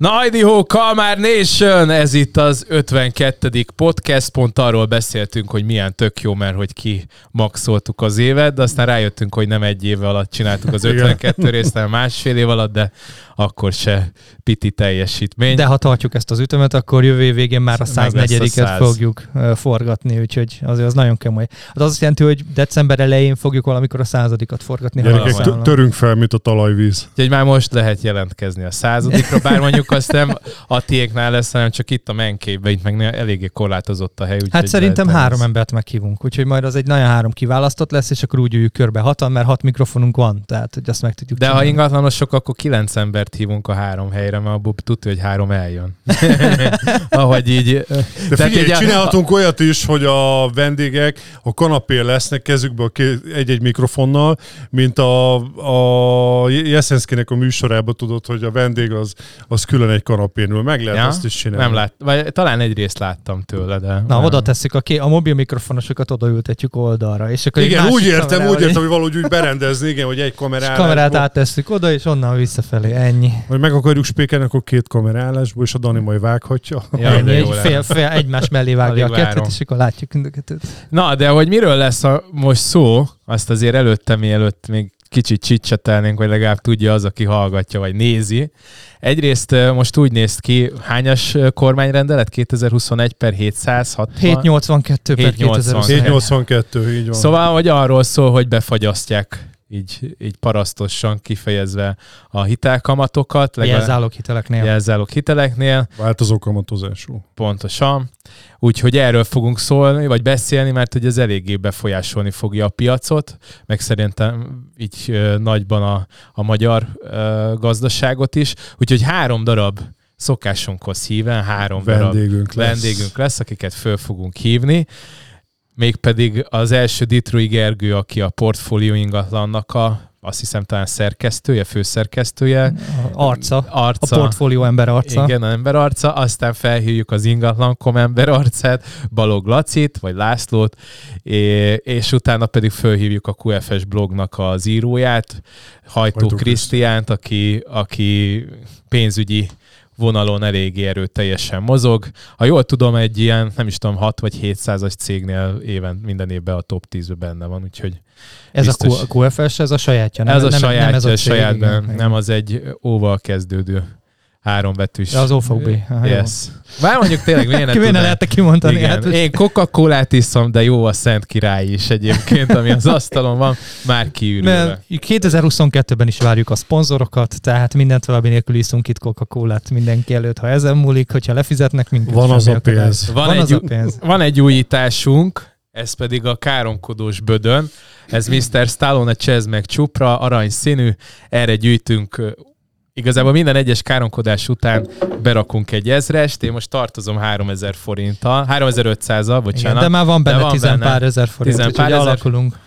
Na, Ho, Kalmár Nation! Ez itt az 52. podcast, pont arról beszéltünk, hogy milyen tök jó, mert hogy ki maxoltuk az évet, de aztán rájöttünk, hogy nem egy év alatt csináltuk az 52 részt, hanem másfél év alatt, de akkor se piti teljesítmény. De ha tartjuk ezt az ütemet, akkor jövő év végén már a 104-et fogjuk forgatni, úgyhogy azért az nagyon kemény. Az azt jelenti, hogy december elején fogjuk valamikor a századikat forgatni. Gyerekek, törünk fel, mint a talajvíz. Úgyhogy már most lehet jelentkezni a századikra, bár mondjuk azt nem a tiéknál lesz, hanem csak itt a menkébe, itt meg eléggé korlátozott a hely. Hát szerintem három ez... embert meghívunk, úgyhogy majd az egy nagyon három kiválasztott lesz, és akkor úgy üljük körbe hatan, mert hat mikrofonunk van, tehát hogy azt meg tudjuk De csinálni. ha ingatlanosok, akkor kilenc embert hívunk a három helyre, mert abból tudja, hogy három eljön. Ahogy így. De figyelj, egy csinálhatunk a... olyat is, hogy a vendégek a kanapé lesznek kezükbe egy-egy mikrofonnal, mint a, a Jeszenszkinek a műsorában tudod, hogy a vendég az, az külön egy kanapén ül. Meg lehet ja? azt is csinálni. Nem lát, vagy talán egy részt láttam tőle, de... Na, nem. oda tesszük a, ké- a mobil mikrofonosokat odaültetjük oldalra. És akkor igen, úgy értem, úgy értem, hogy valahogy úgy berendezni, igen, hogy egy kamerát. kamerát áttesszük oda, és onnan visszafelé, ennyi. Hogy meg akarjuk spékelni, akkor két kamerálásból, és a Dani majd vághatja. Ja, ennyi, egy fél, fél, egymás mellé vágja a kettőt, és akkor látjuk mind a kettőt. Na, de hogy miről lesz a, most szó, azt azért előtte, mielőtt még kicsit csicsetelnénk, vagy legalább tudja az, aki hallgatja, vagy nézi. Egyrészt most úgy néz ki, hányas kormányrendelet? 2021 per 760? 782 per 782, 782 így van. Szóval, hogy arról szól, hogy befagyasztják így, így parasztosan kifejezve a hitelkamatokat. Jelzálók hiteleknél. Jelzálók hiteleknél. Változó kamatozású. Pontosan. Úgyhogy erről fogunk szólni, vagy beszélni, mert hogy ez eléggé befolyásolni fogja a piacot, meg szerintem így nagyban a, a magyar gazdaságot is. Úgyhogy három darab szokásunkhoz híven három vendégünk darab lesz. vendégünk lesz, akiket föl fogunk hívni mégpedig az első Ditrói Gergő, aki a portfólió ingatlannak a azt hiszem talán szerkesztője, főszerkesztője. Arca. arca. A portfólió ember arca. Igen, a ember arca. Aztán felhívjuk az ingatlankom ember arcát, Balog Lacit, vagy Lászlót, és utána pedig felhívjuk a QFS blognak az íróját, Hajtó, Hajtó Krisztiánt, aki, aki pénzügyi vonalon eléggé erőteljesen mozog. Ha jól tudom, egy ilyen, nem is tudom, 6 vagy 700-as cégnél éven, minden évben a top 10 benne van, úgyhogy ez biztos... a QFS, ez a sajátja, nem? Ez a nem, sajátja, nem ez a sajátban, nem az egy óval kezdődő háromvetűs. Ja, az OVB. yes. Bár mondjuk tényleg miért ne lehetne kimondani. Igen. Hát, Én Coca-Colát iszom, de jó a Szent Király is egyébként, ami az asztalon van, már kiürülve. 2022-ben is várjuk a szponzorokat, tehát mindent további nélkül iszunk itt Coca-Colát mindenki előtt, ha ezen múlik, hogyha lefizetnek minket. Van az a pénz. Van, van, egy, az a pénz. van egy újításunk, ez pedig a káromkodós bödön. Ez Mr. Stallone Csez meg Csupra, arany színű, erre gyűjtünk Igazából minden egyes káromkodás után berakunk egy ezrest, én most tartozom 3000 forinttal, 3500-al, bocsánat. Igen, de már van benne van tizen pár ezer forint, tizen pár ezer, alakulunk.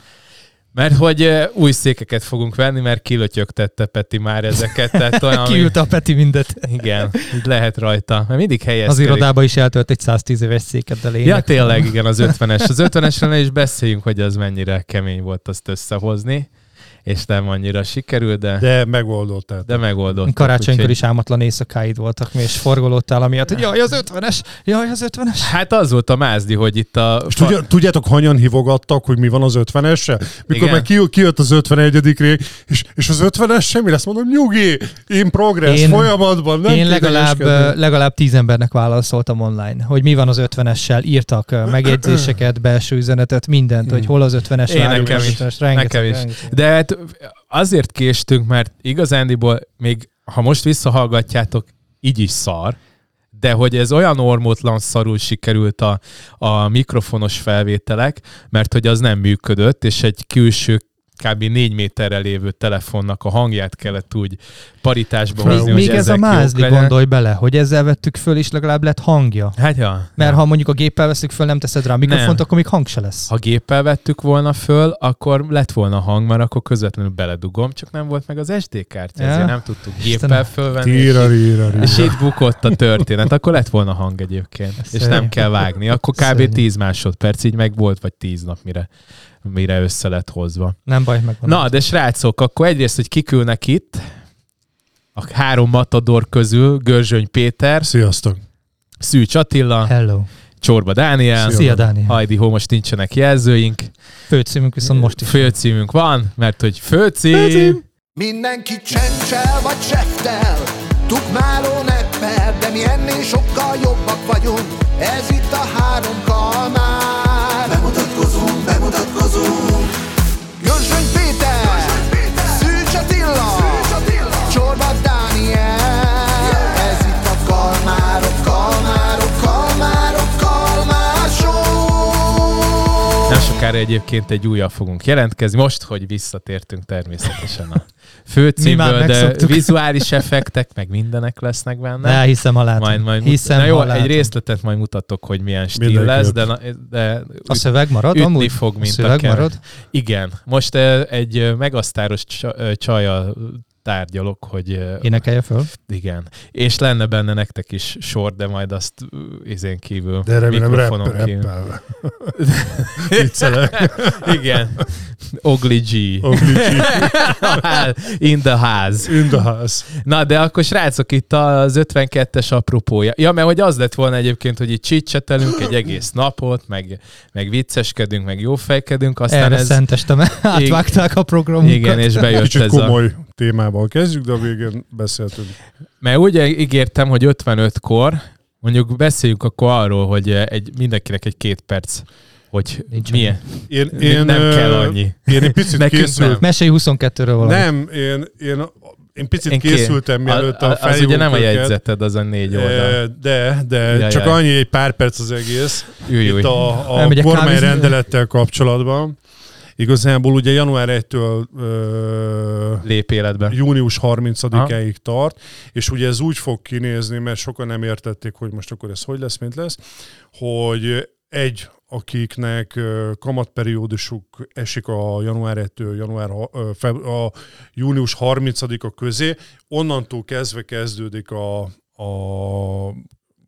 Mert hogy új székeket fogunk venni, mert kilötyögtette Peti már ezeket. Tehát olyan, Kiült a Peti mindet. Igen, így lehet rajta. Mert mindig helyezkedik. Az irodába is eltölt egy 110 éves széket, de lényeg. Ja, tényleg, igen, az 50-es. Az 50-esre is beszéljünk, hogy az mennyire kemény volt azt összehozni és nem annyira sikerült, de... De megoldották. De megoldották. Karácsonykor is álmatlan éjszakáid voltak mi, és forgolódtál amiatt, hogy jaj, az 50-es, jaj, az 50-es. Hát az volt a mázdi, hogy itt a... És tudja, tudjátok, hanyan hívogattak, hogy mi van az 50-essel? Mikor meg ki, kijött az 51. rég, és, és az 50-es semmi lesz, mondom, nyugi, in progress, én, folyamatban, nem Én legalább, legalább tíz embernek válaszoltam online, hogy mi van az 50-essel, írtak megjegyzéseket, belső üzenetet, mindent, hogy hol az 50-es, én nekem is, nekem is. De hát azért késtünk, mert igazándiból még, ha most visszahallgatjátok, így is szar, de hogy ez olyan ormótlan szarul sikerült a, a mikrofonos felvételek, mert hogy az nem működött, és egy külső kb. négy méterre lévő telefonnak a hangját kellett úgy paritásba hozni, Még, még ez a mázli gondolj bele, hogy ezzel vettük föl, és legalább lett hangja. Hát ja. Mert ja. ha mondjuk a géppel veszük föl, nem teszed rá a mikrofont, nem. akkor még hang se lesz. Ha géppel vettük volna föl, akkor lett volna hang, mert akkor közvetlenül beledugom, csak nem volt meg az SD kártya, ja. ezért nem tudtuk géppel fölvenni. És, itt bukott a történet. Akkor lett volna hang egyébként, és nem kell vágni. Akkor kb. Szerint. 10 másodperc, így meg volt, vagy 10 nap, mire mire össze lett hozva. Nem baj, meg Na, de srácok, akkor egyrészt, hogy kikülnek itt, a három matador közül Görzsöny Péter, Sziasztok! Szűcs Attila, Hello. Csorba Dániel, Szia, Dániel. Hajdi Hó, most nincsenek jelzőink. Főcímünk viszont most is. Főcímünk van, mert hogy főcím... Főcím. Mindenki csencsel vagy seftel, tukmáló nepper, de mi ennél sokkal jobbak vagyunk. Ez itt a három kalmár. Bemutatkozunk, bemutatkozunk. Jörzsöny Péter, Szűcs Attila, Csorba Dániel. Sokára egyébként egy újabb fogunk jelentkezni, most, hogy visszatértünk természetesen a főcímből, de vizuális effektek, meg mindenek lesznek benne. Ne, hiszem, ha látom. majd, majd hiszem, na jó, ha látom. egy részletet majd mutatok, hogy milyen stíl Mindenképp. lesz, de, na- de A szöveg marad ütni amúgy? fog, mint a szöveg a marad? Igen. Most egy megasztáros csa- csajjal tárgyalok, hogy Énekelje föl. igen. És lenne benne nektek is sor, de majd azt izén kívül, De remélem kívül. Viccelek. Igen. Ogli G. Oglicsi. In the house. In the house. Na, de akkor srácok, itt az 52-es apropója. Ja, mert hogy az lett volna egyébként, hogy itt csicsetelünk egy egész napot, meg, meg vicceskedünk, meg jófejkedünk, aztán Erre ez... szentestem, átvágták a programunkat. Igen, és bejött Kicsit ez a... témával kezdjük, de a végén beszéltünk. Mert úgy ígértem, hogy 55-kor, mondjuk beszéljünk akkor arról, hogy egy, mindenkinek egy két perc, hogy Nincs milyen. Én, Én, nem kell annyi. Én egy picit Nekünk készült. Mesélj 22-ről valami. Nem, én, én, én picit Én én ké- készültem, mielőtt a, a, az ugye nem a jegyzeted, az a négy oldal. De, de Ja, csak ja. annyi, egy pár perc az egész. Ülj. Itt a, a Elmegyek kormányrendelettel kapcsolatban. Igazából ugye január 1-től ö, Lép életbe. június 30-áig tart, és ugye ez úgy fog kinézni, mert sokan nem értették, hogy most akkor ez hogy lesz, mint lesz, hogy egy, akiknek kamatperiódusuk esik a január 1-től január, a június 30-a közé, onnantól kezdve kezdődik a, a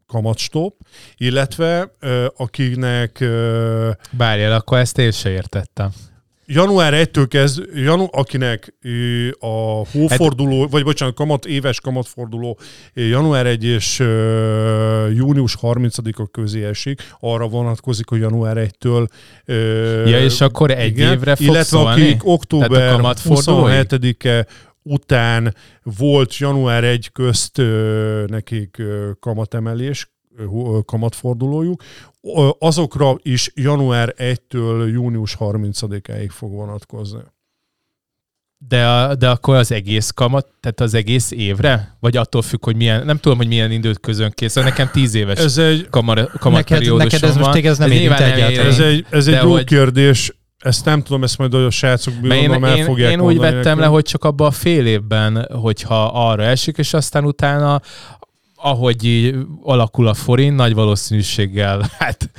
kamatstop, illetve akiknek ö, Bárjál, akkor ezt én se értettem. Január 1-től kezd, janu, akinek a hóforduló, hát, vagy bocsánat, kamat, éves kamatforduló január 1 és ö, június 30-a közé esik, arra vonatkozik, hogy január 1-től ö, Ja, és akkor egy évre fog Illetve szólni? akik október kamatfordulói? 27-e után volt január 1 közt ö, nekik ö, kamatemelés, kamatfordulójuk, azokra is január 1-től június 30-áig fog vonatkozni. De, de akkor az egész kamat, tehát az egész évre? Vagy attól függ, hogy milyen, nem tudom, hogy milyen időt közön készül. Nekem tíz éves Ez egy, kamar, neked, kamatperiódusom neked ez most van. téged ez nem Ez érint egyáltalán. ez egy, ez egy jó hogy- kérdés, ezt nem tudom, ezt majd a srácok bírom, el fogják én úgy vettem le, nekünk. hogy csak abban a fél évben, hogyha arra esik, és aztán utána ahogy így alakul a forint, nagy valószínűséggel, hát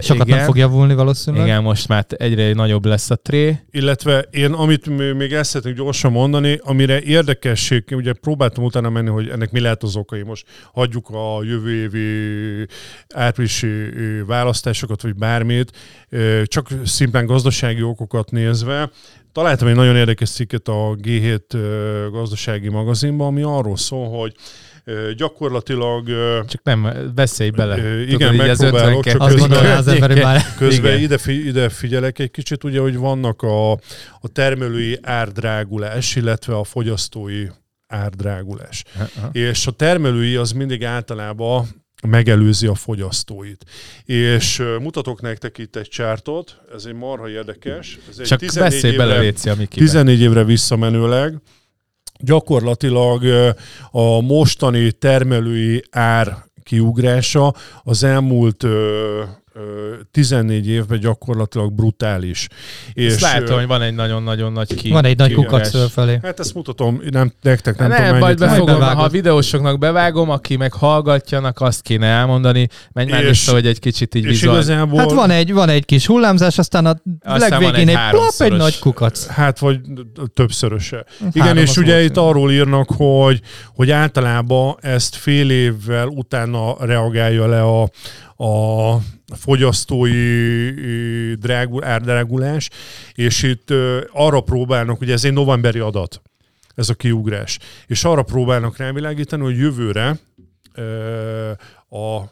Sokat igen, nem fog javulni valószínűleg. Igen, most már egyre nagyobb lesz a tré. Illetve én, amit még el szeretnék gyorsan mondani, amire érdekesség, ugye próbáltam utána menni, hogy ennek mi lehet az okai. Most hagyjuk a jövő évi áprilisi választásokat, vagy bármit, csak szimplán gazdasági okokat nézve. Találtam egy nagyon érdekes cikket a G7 ö, gazdasági magazinban, ami arról szól, hogy gyakorlatilag Csak nem, beszélj bele. Tudod, igen, az megpróbálok, 52 csak közben- az ember, hogy már Közben ide, ide figyelek egy kicsit, ugye, hogy vannak a, a termelői árdrágulás, illetve a fogyasztói árdrágulás. Aha. És a termelői az mindig általában megelőzi a fogyasztóit. És mutatok nektek itt egy csártot, ez egy marha érdekes. Ez egy Csak 14 beszélj bele, évre- Léci, ami kivel. 14 évre visszamenőleg gyakorlatilag a mostani termelői ár kiugrása az elmúlt 14 évben gyakorlatilag brutális. És látom, ö, hogy van egy nagyon-nagyon nagy ki. van egy nagy kukac fölfelé. Hát ezt mutatom, nem, nektek nem, Nem, tudom majd befogom, bevágod. ha a videósoknak bevágom, aki meg hallgatjanak, azt kéne elmondani. Menj már vissza, hogy egy kicsit így És vizuál. igazából, Hát van egy, van egy kis hullámzás, aztán a van legvégén egy egy, plap, egy nagy kukac. Hát vagy többszöröse. Igen, Három és ugye itt arról írnak, hogy, hogy általában ezt fél évvel utána reagálja le a, a fogyasztói drágul, árdrágulás, és itt arra próbálnak, ugye ez egy novemberi adat, ez a kiugrás. És arra próbálnak rávilágítani, hogy jövőre a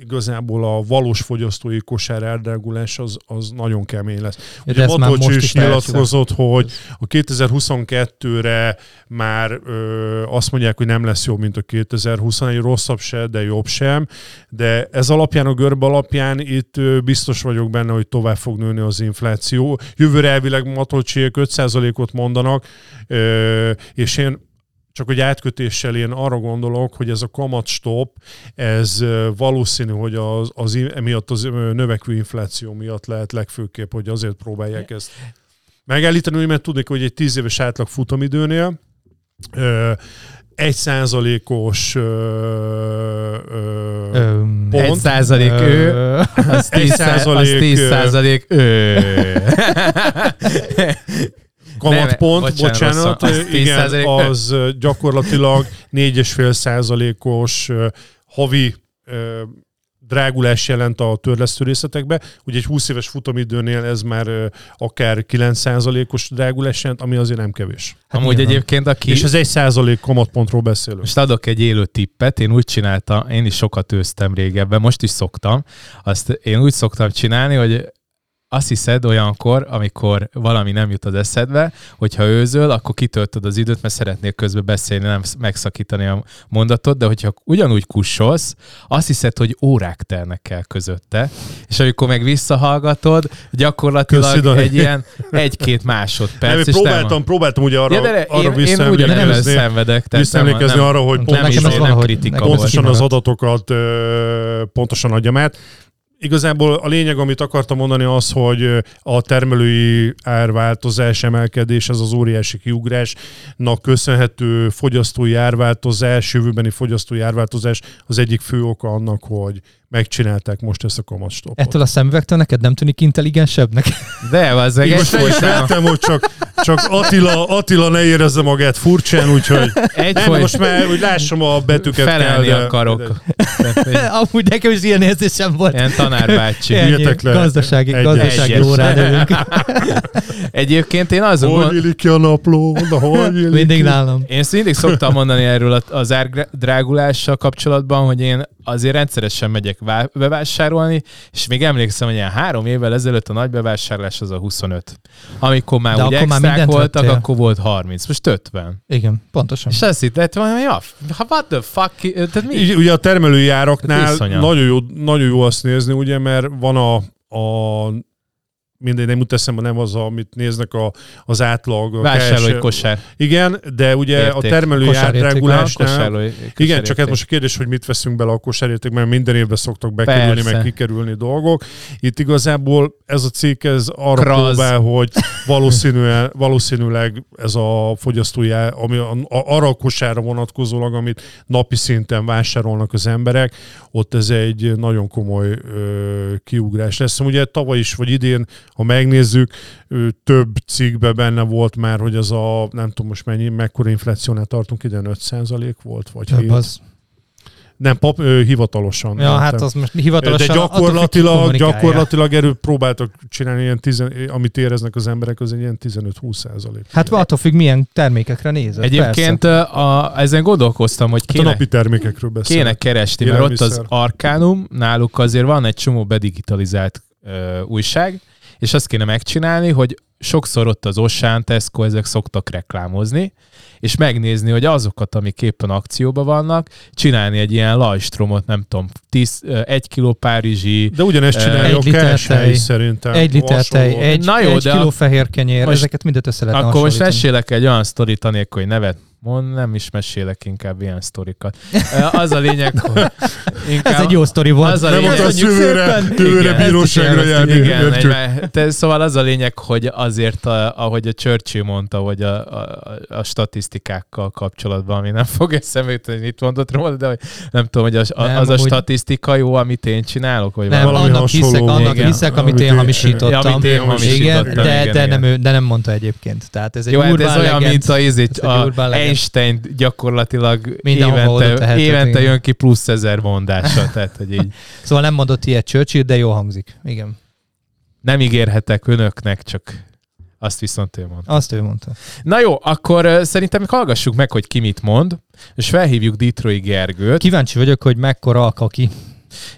igazából a valós fogyasztói kosár eldrágulás az, az nagyon kemény lesz. Ugye Matolcsi is nyilatkozott, hogy a 2022-re már ö, azt mondják, hogy nem lesz jobb, mint a 2021, rosszabb se, de jobb sem, de ez alapján, a görbe alapján itt ö, biztos vagyok benne, hogy tovább fog nőni az infláció. Jövőre elvileg Matolcsiek 5%-ot mondanak, ö, és én csak hogy átkötéssel én arra gondolok, hogy ez a kamat stop, ez valószínű, hogy az, az emiatt az növekvő infláció miatt lehet legfőképp, hogy azért próbálják ezt megállítani, mert tudnék, hogy egy tíz éves átlag futamidőnél egy százalékos pont. Egy százalék ő, az tíz százalék ő. kamatpont, Nem, bocsánat, bocsánat az igen, az gyakorlatilag 4,5 százalékos havi drágulás jelent a törlesztő részletekbe. Ugye egy 20 éves futamidőnél ez már akár 9%-os drágulás jelent, ami azért nem kevés. Hát Amúgy nyilván. egyébként aki... És ez egy százalék kamatpontról beszélünk. Most adok egy élő tippet, én úgy csináltam, én is sokat őztem régebben, most is szoktam. Azt én úgy szoktam csinálni, hogy azt hiszed olyankor, amikor valami nem jut az eszedbe, hogyha őzöl, akkor kitöltöd az időt, mert szeretnél közben beszélni, nem megszakítani a mondatot, de hogyha ugyanúgy kussolsz, azt hiszed, hogy órák telnek el közötte, és amikor meg visszahallgatod, gyakorlatilag Köszönöm. egy ilyen egy-két másodperc. Nem, és próbáltam, nem... próbáltam ugye arra, ja, de arra én, én visszaemlékezni, szenvedek, visszaemlékezni nem, arra, hogy pontosan, nem kritika pontosan az adatokat pontosan adjam át. Igazából a lényeg, amit akartam mondani az, hogy a termelői árváltozás, emelkedés, ez az óriási kiugrásnak köszönhető fogyasztói árváltozás, jövőbeni fogyasztói árváltozás az egyik fő oka annak, hogy megcsinálták most ezt a kamatstopot. Ettől a szemüvegtől neked nem tűnik intelligensebbnek? De, az egy Most vettem, hogy csak, csak Attila, Attila ne érezze magát furcsán, úgyhogy egy nem, folyt... most már úgy lássam a betűket. Felelni kell, de, akarok. De... Amúgy nekem is ilyen érzésem volt. Ilyen tanárbácsi. le. Gazdasági, egy, gazdasági órán Egyébként én azon... Hogy illik ki a napló? De hogy Mindig nálam. Én mindig szoktam mondani erről az árdrágulással kapcsolatban, hogy én azért rendszeresen megyek bevásárolni, és még emlékszem, hogy ilyen három évvel ezelőtt a nagy bevásárlás az a 25. Amikor már De úgy akkor már voltak, vettél. akkor volt 30, most 50. Igen, pontosan. És azt hittem, hogy ja, what the fuck, tehát mi? Ugye a termelői áraknál nagyon jó, nagyon jó azt nézni, ugye, mert van a, a mindegy, nem jut eszembe, nem az, amit néznek a, az átlag. Vásárlói kosár. Igen, de ugye Érték. a termelői átrágulásnál... Igen, csak hát most a kérdés, hogy mit veszünk bele a kosárérték, mert minden évben szoktak bekerülni, Persze. meg kikerülni dolgok. Itt igazából ez a cikk ez arra Kraz. próbál, hogy valószínűleg, valószínűleg ez a fogyasztói, ami a, a, arra a kosára vonatkozólag, amit napi szinten vásárolnak az emberek, ott ez egy nagyon komoly ö, kiugrás lesz. Ugye tavaly is, vagy idén ha megnézzük, több cikkben benne volt már, hogy az a, nem tudom most mennyi, mekkora inflációnál tartunk, ide 5% volt, vagy Több 7. Az. Nem, pap, ö, hivatalosan. Ja, nem, hát az most hivatalosan. De gyakorlatilag, gyakorlatilag erről próbáltak csinálni, ilyen tizen, amit éreznek az emberek, az egy ilyen 15-20 százalék. Hát attól függ, milyen termékekre nézed. Egyébként a, ezen gondolkoztam, hogy kéne, hát a napi termékekről beszél. Kéne keresni, mert ott az Arcanum, náluk azért van egy csomó bedigitalizált ö, újság, és azt kéne megcsinálni, hogy sokszor ott az Ossán, Tesco, ezek szoktak reklámozni, és megnézni, hogy azokat, amik éppen akcióban vannak, csinálni egy ilyen lajstromot, nem tudom, 10, egy kiló párizsi... De ugyanezt csinálja egy liter tej, szerintem. Egy liter tej, egy, Na jó, egy de kiló fehér kenyér, most, ezeket mindet össze lehet Akkor most mesélek egy olyan sztorit, anélkül, hogy nevet Mond, nem is mesélek inkább ilyen sztorikat. Az a lényeg, hogy inkább... Ez egy jó sztori volt. Az a lényeg, nem akarsz jövőre, jövőre bíróságra járni. Igen, egy, te, szóval az a lényeg, hogy azért, a, ahogy a Churchill mondta, hogy a, a, a statisztikákkal kapcsolatban, ami nem fog eszembe jutni, hogy mit mondott róla, de hogy nem tudom, hogy az, nem, az a statisztika jó, amit én csinálok, vagy nem, valami annak hasonló. hiszek, annak igen, hiszek, amit, én hamisítottam. Amit én hamisítottam. Igen, de, de. Nem, de nem mondta egyébként. Tehát ez egy jó, hát ez olyan, mint a, a, Einstein gyakorlatilag évente, évente jön ki plusz ezer mondása. Tehát, hogy így. Szóval nem mondott ilyet Churchill, de jó hangzik. Igen. Nem ígérhetek önöknek, csak Azt viszont ő mondta. Azt ő mondta. Na jó, akkor szerintem hallgassuk meg, hogy ki mit mond, és felhívjuk Detroit Gergőt. Kíváncsi vagyok, hogy mekkora a kaki.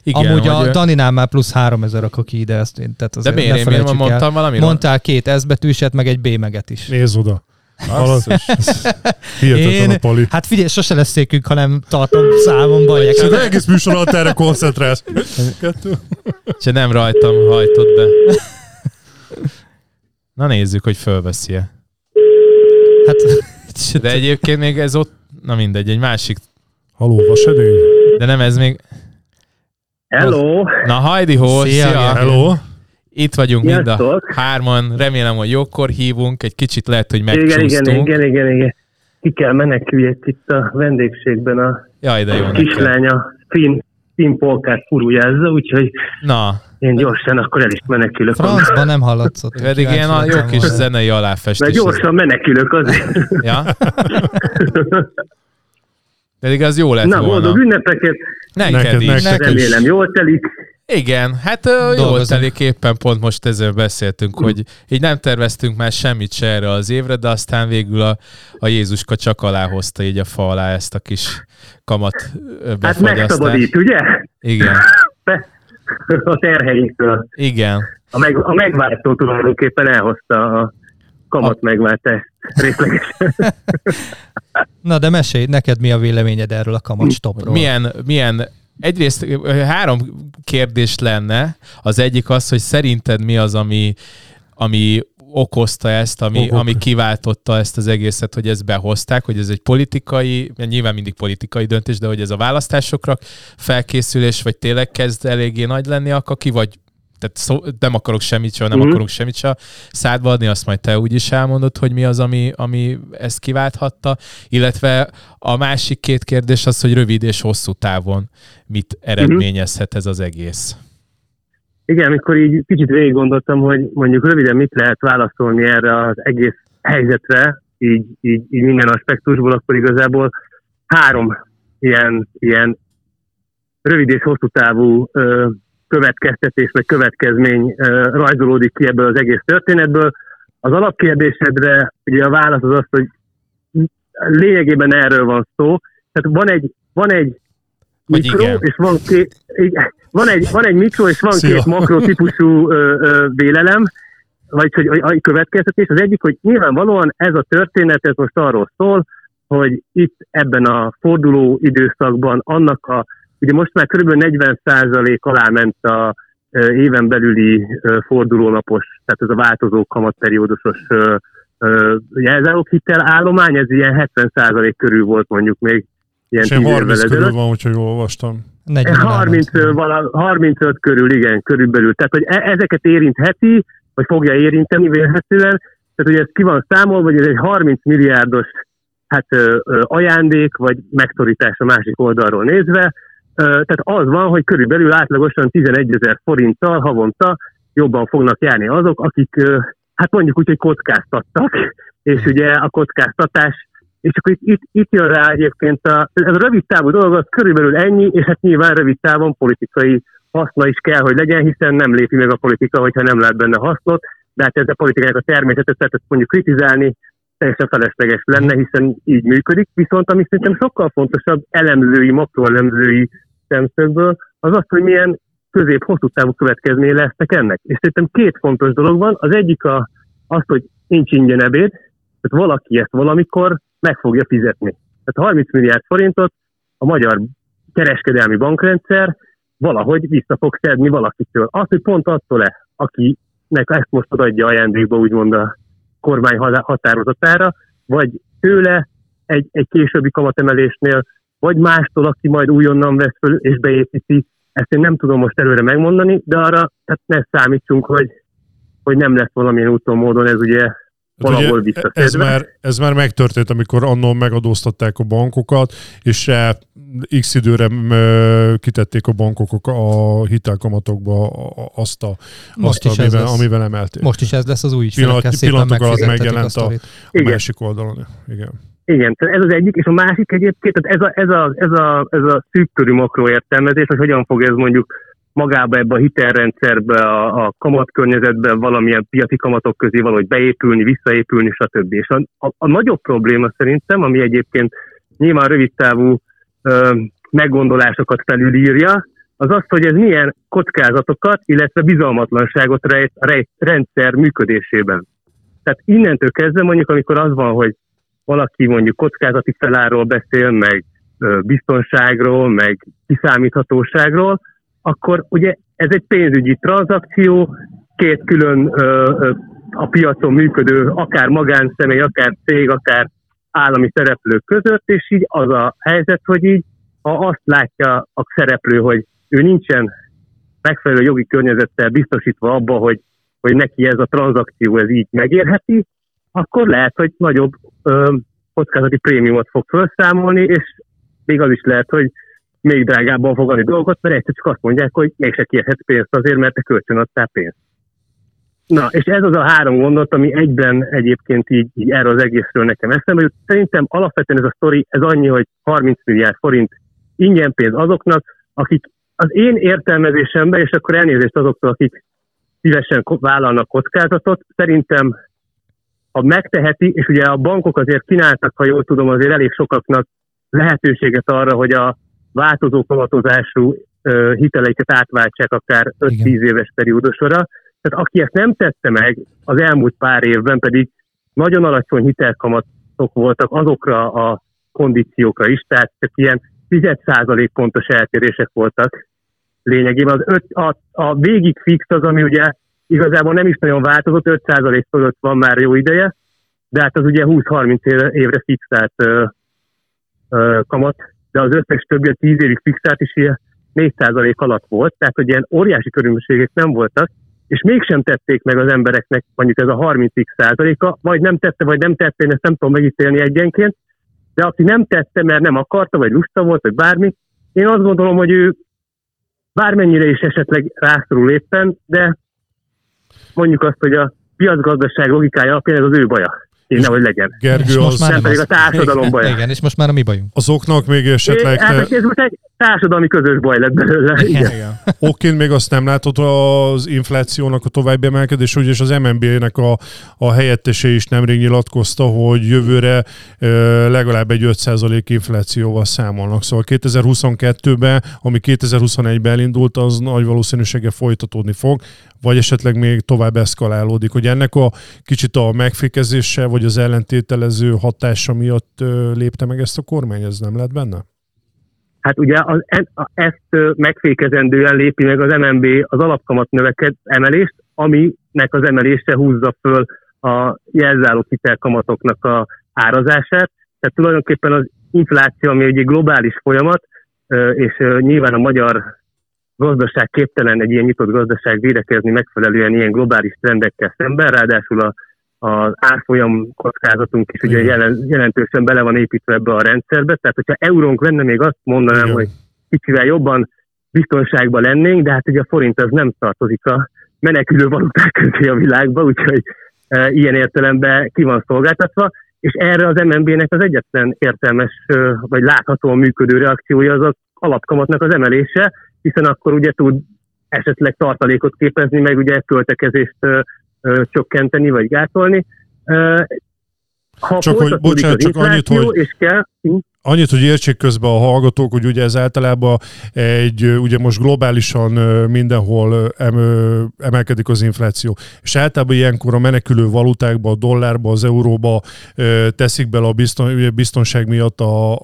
Igen, Amúgy a Daninál már plusz 3000 a kaki ide, ezt tehát azért De miért, én miért mondtam valami? Mondtál két S betűset, meg egy B meget is. Nézd oda. Én, a poli. Hát figyelj, sose lesz székünk, hanem tartom számon bajek. Szóval egész műsor alatt erre koncentrálsz. Se nem rajtam hajtott be. Na nézzük, hogy fölveszi-e. Hát, de egyébként még ez ott, na mindegy, egy másik. Haló, vasedény? De nem ez még... Hello! Na hajdi hó, szia! szia. Hello! Itt vagyunk Sziasztok. mind a hárman, remélem, hogy jókor hívunk, egy kicsit lehet, hogy megcsúsztunk. Igen, igen, igen, igen, igen. Ki kell meneküljek itt a vendégségben a Jaj, de jó kislánya Finn, Finn polkát furujázza, úgyhogy Na. én gyorsan akkor el is menekülök. Francban nem hallatszott. Pedig ilyen a jó kis zenei aláfestés. Mert gyorsan menekülök azért. Ja? Pedig az jó lett Na, volna. boldog ünnepeket! Neked, neked is. Neked Remélem jól telik. Igen, hát Dolgozom. jól telik éppen pont most ezzel beszéltünk, mm. hogy így nem terveztünk már semmit se erre az évre, de aztán végül a, a Jézuska csak alá hozta így a fa alá ezt a kis kamat befagyasztást. Hát megszabadít, ugye? Igen. a terheiktől. Igen. A, meg, a megváltó tulajdonképpen elhozta a kamat a... megváltást részlegesen. Na de mesélj, neked mi a véleményed erről a kamatstopról? Milyen, milyen egyrészt három kérdés lenne. Az egyik az, hogy szerinted mi az, ami, ami okozta ezt, ami, oh, ami kiváltotta ezt az egészet, hogy ezt behozták, hogy ez egy politikai, nyilván mindig politikai döntés, de hogy ez a választásokra felkészülés, vagy tényleg kezd eléggé nagy lenni a kaki, vagy tehát szó, nem akarok semmit sem, nem uh-huh. akarunk semmit sem szádba adni, azt majd te úgy is elmondod, hogy mi az, ami, ami ezt kiválthatta, illetve a másik két kérdés az, hogy rövid és hosszú távon mit eredményezhet ez az egész. Igen, amikor így kicsit végig gondoltam, hogy mondjuk röviden mit lehet válaszolni erre az egész helyzetre, így, így, így minden aspektusból, akkor igazából három ilyen, ilyen rövid és hosszú távú ö, következtetés vagy következmény rajzolódik ki ebből az egész történetből. Az alapkérdésedre ugye a válasz az az, hogy lényegében erről van szó. Tehát van egy, van egy mikro, és van két, van egy, van egy mikro, és van Szia. két makro típusú ö, ö, vélelem, vagy hogy a, a következtetés. Az egyik, hogy nyilvánvalóan ez a történet, ez most arról szól, hogy itt ebben a forduló időszakban annak a Ugye most már kb. 40% alá ment a éven belüli fordulónapos, tehát ez a változó kamatperiódusos jelzáloghitel állomány, ez ilyen 70% körül volt mondjuk még ilyen 10 30 körül van, hogyha jól olvastam. 30, vala, 35 körül, igen, körülbelül. Tehát, hogy e- ezeket érintheti, vagy fogja érinteni vélhetően, tehát, hogy ez ki van számolva, hogy ez egy 30 milliárdos hát, ö, ö, ajándék, vagy megszorítás a másik oldalról nézve, tehát az van, hogy körülbelül átlagosan 11 ezer forinttal havonta jobban fognak járni azok, akik hát mondjuk úgy, hogy kockáztattak, és ugye a kockáztatás, és akkor itt, itt, itt jön rá egyébként a, ez a rövid távú dolog, az körülbelül ennyi, és hát nyilván rövid távon politikai haszna is kell, hogy legyen, hiszen nem lépi meg a politika, hogyha nem lát benne hasznot, de hát ez a politikának a természetet, tehát ezt mondjuk kritizálni, teljesen felesleges lenne, hiszen így működik. Viszont ami szerintem sokkal fontosabb elemzői, makroelemzői szemszögből, az az, hogy milyen közép-hosszú távú következménye lesznek ennek. És szerintem két fontos dolog van. Az egyik a, az, hogy nincs ingyen ebéd, tehát valaki ezt valamikor meg fogja fizetni. Tehát 30 milliárd forintot a magyar kereskedelmi bankrendszer valahogy vissza fog szedni valakitől. Az, hogy pont attól-e, akinek ezt most adja ajándékba, úgymond a kormány határozatára, vagy tőle egy, egy későbbi kamatemelésnél, vagy mástól, aki majd újonnan vesz föl és beépíti. Ezt én nem tudom most előre megmondani, de arra tehát ne számítsunk, hogy, hogy nem lesz valamilyen úton módon ez ugye valahol ugye, ez már, ez már megtörtént, amikor annól megadóztatták a bankokat, és x időre kitették a bankok a hitelkamatokba azt, a, azt a, amivel, amivel emelték. Most is ez lesz az új Pillanat, Pillanatok alatt megjelent a, a, a másik oldalon. Igen. Igen, ez az egyik, és a másik egyébként, tehát ez a, ez a, ez a, ez a szűk körű makro értelmezés, hogy hogyan fog ez mondjuk magába ebbe a hitelrendszerbe, a, a kamatkörnyezetbe valamilyen piaci kamatok közé valahogy beépülni, visszaépülni, stb. És a, a, a nagyobb probléma szerintem, ami egyébként nyilván rövidtávú ö, meggondolásokat felülírja, az az, hogy ez milyen kockázatokat, illetve bizalmatlanságot rejt a rendszer működésében. Tehát innentől kezdve mondjuk, amikor az van, hogy valaki mondjuk kockázati feláról beszél, meg biztonságról, meg kiszámíthatóságról, akkor ugye ez egy pénzügyi tranzakció, két külön a piacon működő, akár magánszemély, akár cég, akár állami szereplők között, és így az a helyzet, hogy így, ha azt látja a szereplő, hogy ő nincsen megfelelő jogi környezettel biztosítva abba, hogy, hogy neki ez a tranzakció ez így megérheti, akkor lehet, hogy nagyobb ö, kockázati prémiumot fog felszámolni, és még az is lehet, hogy még drágábban fog adni dolgot, mert egyszer csak azt mondják, hogy mégse kérhet pénzt azért, mert te kölcsön adtál pénzt. Na, és ez az a három gondot, ami egyben egyébként így, így erről az egészről nekem eszembe jut. Szerintem alapvetően ez a sztori, ez annyi, hogy 30 milliárd forint ingyen pénz azoknak, akik az én értelmezésemben, és akkor elnézést azoktól, akik szívesen vállalnak kockázatot, szerintem ha megteheti, és ugye a bankok azért kínáltak, ha jól tudom, azért elég sokaknak lehetőséget arra, hogy a változó kamatozású hiteleiket átváltsák akár 5-10 éves periódusra. Tehát aki ezt nem tette meg az elmúlt pár évben, pedig nagyon alacsony hitelkamatok voltak azokra a kondíciókra is, tehát csak ilyen 10% pontos eltérések voltak lényegében. Az öt, a, a végig fix az, ami ugye igazából nem is nagyon változott, 5% fölött van már jó ideje, de hát az ugye 20-30 évre fixált ö, ö, kamat, de az összes többi a 10 évig fixált is ilyen 4% alatt volt, tehát hogy ilyen óriási körülmények nem voltak, és mégsem tették meg az embereknek mondjuk ez a 30 százaléka, vagy nem tette, vagy nem tette, én ezt nem tudom megítélni egyenként, de aki nem tette, mert nem akarta, vagy lusta volt, vagy bármi, én azt gondolom, hogy ő bármennyire is esetleg rászorul éppen, de mondjuk azt, hogy a piacgazdaság logikája alapján ez az ő baja és nehogy legyen. Gergő, az... nem pedig a társadalom baja. Igen, és most már a mi bajunk. Azoknak még esetleg... É, hát, ez most egy társadalmi közös baj lett belőle. Igen. Igen. Okként még azt nem látod az inflációnak a további emelkedés, és az MNB-nek a, a helyettese is nemrég nyilatkozta, hogy jövőre legalább egy 5% inflációval számolnak. Szóval 2022-ben, ami 2021-ben elindult, az nagy valószínűséggel folytatódni fog, vagy esetleg még tovább eszkalálódik, hogy ennek a kicsit a megfékezése, vagy az ellentételező hatása miatt lépte meg ezt a kormány, ez nem lett benne? Hát ugye az, ezt megfékezendően lépi meg az MNB az alapkamat növeked emelést, aminek az emelése húzza föl a jelzáló hitelkamatoknak a árazását. Tehát tulajdonképpen az infláció, ami egy globális folyamat, és nyilván a magyar gazdaság képtelen egy ilyen nyitott gazdaság védekezni megfelelően ilyen globális trendekkel szemben, ráadásul a, az árfolyam kockázatunk is ugye jelen, jelentősen bele van építve ebbe a rendszerbe, tehát hogyha eurónk lenne, még azt mondanám, Igen. hogy kicsivel jobban biztonságban lennénk, de hát ugye a forint az nem tartozik a menekülő valuták közé a világba, úgyhogy e, ilyen értelemben ki van szolgáltatva, és erre az MNB-nek az egyetlen értelmes, vagy láthatóan működő reakciója az az alapkamatnak az emelése, hiszen akkor ugye tud esetleg tartalékot képezni, meg ugye költekezést ö, ö, csökkenteni, vagy gátolni. Ö, ha csak hogy, bocsánat, csak annyit, hogy... És kell, hm? Annyit, hogy értsék közben a hallgatók, hogy ugye ez általában egy, ugye most globálisan mindenhol emelkedik az infláció, és általában ilyenkor a menekülő valutákba, a dollárba, az euróba teszik bele a bizton, biztonság miatt a,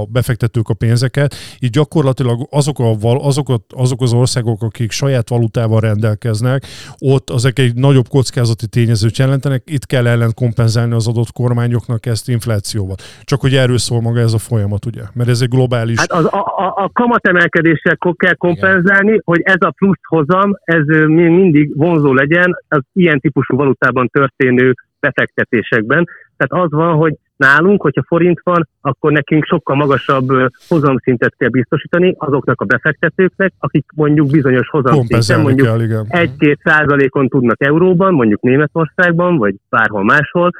a befektetők a pénzeket. Így gyakorlatilag azok, a, azok, azok az országok, akik saját valutával rendelkeznek, ott azok egy nagyobb kockázati tényezőt jelentenek, itt kell ellen kompenzálni az adott kormányoknak ezt inflációval. Csak hogy erről szól maga ez a folyamat, ugye? Mert ez egy globális... Hát az, a, a, a kamatemelkedéssel kell kompenzálni, Igen. hogy ez a plusz hozam, ez mindig vonzó legyen az ilyen típusú valutában történő befektetésekben. Tehát az van, hogy nálunk, hogyha forint van, akkor nekünk sokkal magasabb hozamszintet kell biztosítani azoknak a befektetőknek, akik mondjuk bizonyos hozamszinten, mondjuk egy-két százalékon tudnak euróban, mondjuk Németországban, vagy bárhol máshol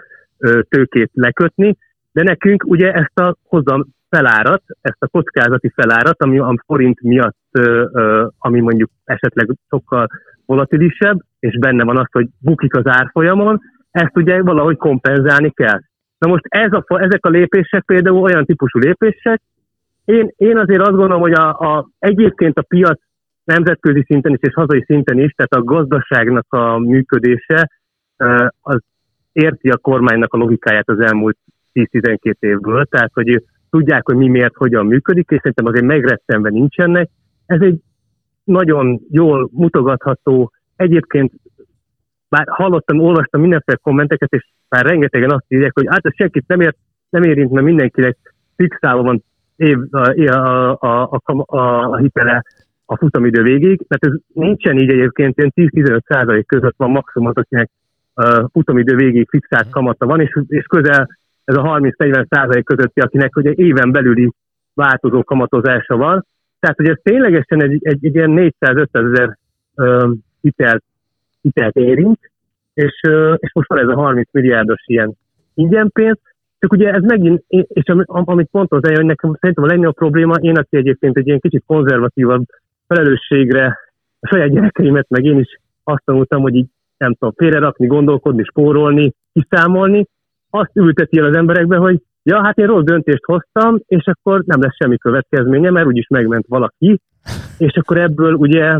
tőkét lekötni, de nekünk ugye ezt a hozam felárat, ezt a kockázati felárat, ami a forint miatt, ami mondjuk esetleg sokkal volatilisebb, és benne van az, hogy bukik az árfolyamon, ezt ugye valahogy kompenzálni kell. Na most ez a, ezek a lépések például olyan típusú lépések, én, én azért azt gondolom, hogy a, a, egyébként a piac nemzetközi szinten is és hazai szinten is, tehát a gazdaságnak a működése az érti a kormánynak a logikáját az elmúlt 10-12 évből, tehát hogy tudják, hogy mi miért, hogyan működik, és szerintem azért megrettenve nincsenek. Ez egy nagyon jól mutogatható, egyébként bár hallottam, olvastam mindenféle kommenteket, és már rengetegen azt írják, hogy hát ez senkit nem, ért, nem érint, mert mindenkinek fixálva van év, a, a, a, a, a hitele a futamidő végig, mert ez nincsen így egyébként, ilyen 10-15 százalék között van maximum az, akinek uh, futamidő végig fixált kamata van, és, és közel ez a 30-40 százalék közötti, akinek ugye éven belüli változó kamatozása van. Tehát, hogy ez ténylegesen egy, egy, egy ilyen 400-500 ezer hitelt, hitelt érint, és, uh, és most van ez a 30 milliárdos ilyen ingyenpénz, csak ugye ez megint, és amit pont az hogy nekem szerintem a legnagyobb probléma, én aki egyébként egy ilyen kicsit konzervatívabb felelősségre a saját gyerekeimet, meg én is azt tanultam, hogy így nem tudom, félrerakni, gondolkodni, spórolni, kiszámolni, azt ülteti el az emberekbe, hogy ja, hát én rossz döntést hoztam, és akkor nem lesz semmi következménye, mert úgyis megment valaki, és akkor ebből ugye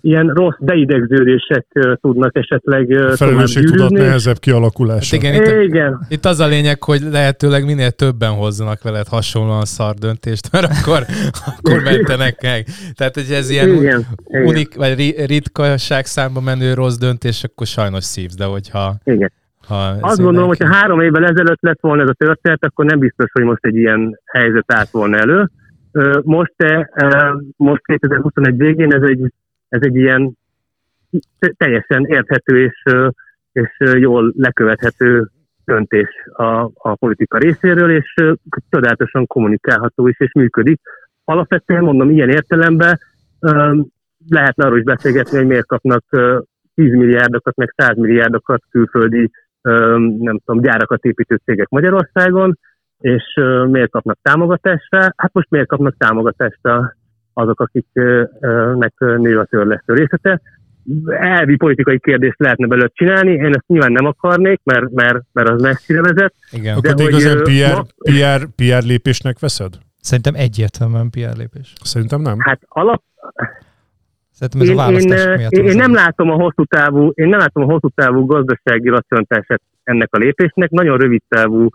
ilyen rossz beidegződések tudnak esetleg Felelősség tudat nehezebb kialakulása. Hát igen, itt, igen. Itt az a lényeg, hogy lehetőleg minél többen hozzanak veled hasonlóan szar döntést, mert akkor, akkor mentenek meg. Tehát, hogy ez ilyen igen, unik, vagy ritkaság számba menő rossz döntés, akkor sajnos szívsz, de hogyha igen. Ha Azt gondolom, hogy ha három évvel ezelőtt lett volna ez a történet, akkor nem biztos, hogy most egy ilyen helyzet állt volna elő. Most, most 2021 végén ez egy ez egy ilyen teljesen érthető és, és jól lekövethető döntés a, a politika részéről, és csodálatosan kommunikálható is, és működik. Alapvetően mondom, ilyen értelemben lehetne arról is beszélgetni, hogy miért kapnak 10 milliárdokat, meg 100 milliárdokat külföldi nem tudom, gyárakat építő cégek Magyarországon, és miért kapnak támogatásra? Hát most miért kapnak támogatásra azok, akiknek nő a törlesztő részlete. Elvi politikai kérdést lehetne belőle csinálni, én ezt nyilván nem akarnék, mert, mert, mert az messzire vezet. Igen. De Akkor igazán PR, ma... PR, PR lépésnek veszed? Szerintem egyértelműen PR lépés. Szerintem nem. Hát alap... Szerintem ez én, a választás én, miatt én, én, nem látom a hosszú távú, én nem látom a hosszú távú gazdasági racionalitását ennek a lépésnek, nagyon rövid távú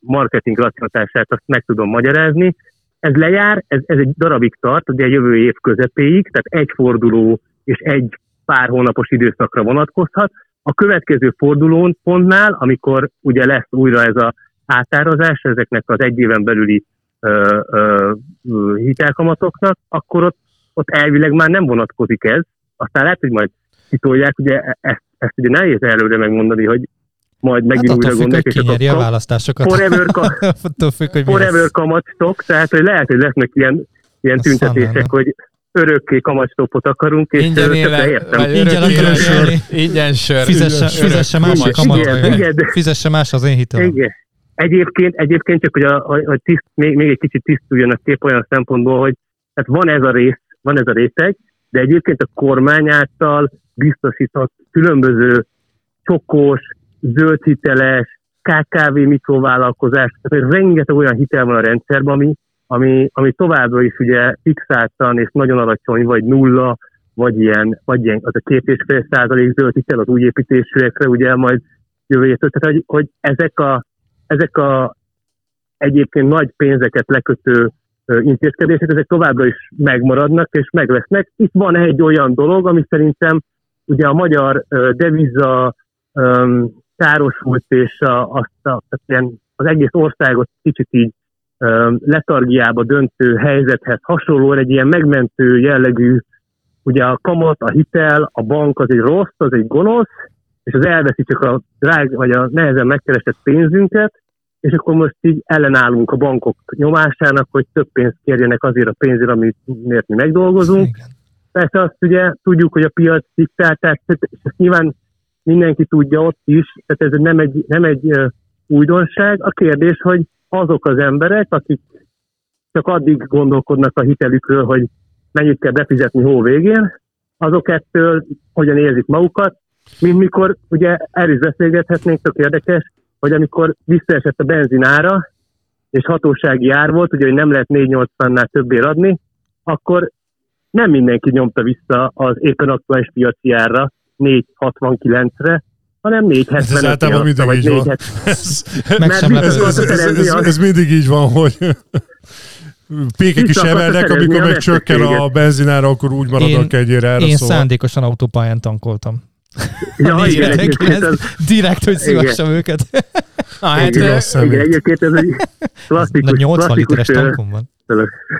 marketing racionalitását azt meg tudom magyarázni, ez lejár, ez, ez egy darabig tart, ugye a jövő év közepéig, tehát egy forduló és egy pár hónapos időszakra vonatkozhat. A következő fordulón pontnál, amikor ugye lesz újra ez a átárazás ezeknek az egy éven belüli ö, ö, hitelkamatoknak, akkor ott, ott elvileg már nem vonatkozik ez. Aztán lehet, hogy majd kitolják, ugye e, ezt, ezt ugye nehéz előre megmondani, hogy majd megint hát újra gondolják, és akkor a választásokat. Forever, ka- függ, hogy forever kamatstock, tehát hogy lehet, hogy lesznek ilyen, ilyen tüntetések, hogy örökké kamatstopot akarunk, és ingyen éle, értem. Ingyen ingyen sör. Ingyen sör. Fizesse, fizesse más a kamat. Fizesse más az én hitelem. Igen. Egyébként, egyébként csak, hogy, a, hogy tiszt, még, még egy kicsit tisztuljon a kép olyan szempontból, hogy hát van ez a rész, van ez a réteg, de egyébként a kormány által biztosított különböző csokos, zöldhiteles, KKV mikrovállalkozás, tehát rengeteg olyan hitel van a rendszerben, ami, ami, ami továbbra is ugye fixáltan és nagyon alacsony, vagy nulla, vagy ilyen, vagy ilyen az a két és fél százalék zöld hitel az új építésűekre, ugye majd jövő. Tehát, hogy, hogy ezek, a, ezek a egyébként nagy pénzeket lekötő intézkedések, ezek továbbra is megmaradnak és megvesznek. Itt van egy olyan dolog, ami szerintem ugye a magyar deviza károsult, és a, azt a, az egész országot kicsit így um, letargiába döntő helyzethez hasonlóan egy ilyen megmentő jellegű, ugye a kamat, a hitel, a bank az egy rossz, az egy gonosz, és az elveszi csak a drág, vagy a nehezen megkeresett pénzünket, és akkor most így ellenállunk a bankok nyomásának, hogy több pénzt kérjenek azért a pénzért, amit miért mi megdolgozunk. Igen. Persze azt ugye tudjuk, hogy a piac diktál, tehát ezt nyilván mindenki tudja ott is, tehát ez nem egy, nem egy újdonság. A kérdés, hogy azok az emberek, akik csak addig gondolkodnak a hitelükről, hogy mennyit kell befizetni hó végén, azok ettől hogyan érzik magukat, mint mikor, ugye erről is beszélgethetnénk, tök érdekes, hogy amikor visszaesett a benzinára, és hatósági ár volt, ugye, hogy nem lehet 480-nál többé adni, akkor nem mindenki nyomta vissza az éppen aktuális piaci árra 469-re, hanem 470 Ez általában mindig így van. Ez, ez, ez, ez, mindig így van, hogy pékek is emelnek, amikor meg csökken a benzinára, akkor úgy marad a kegyére erre Én szóval. szándékosan autópályán tankoltam. Ja, igen, direkt, ez, direkt, hogy szívassam őket. Na, hát, igen, igen, egyébként ez egy klasszikus... Na, 80 literes tankom van.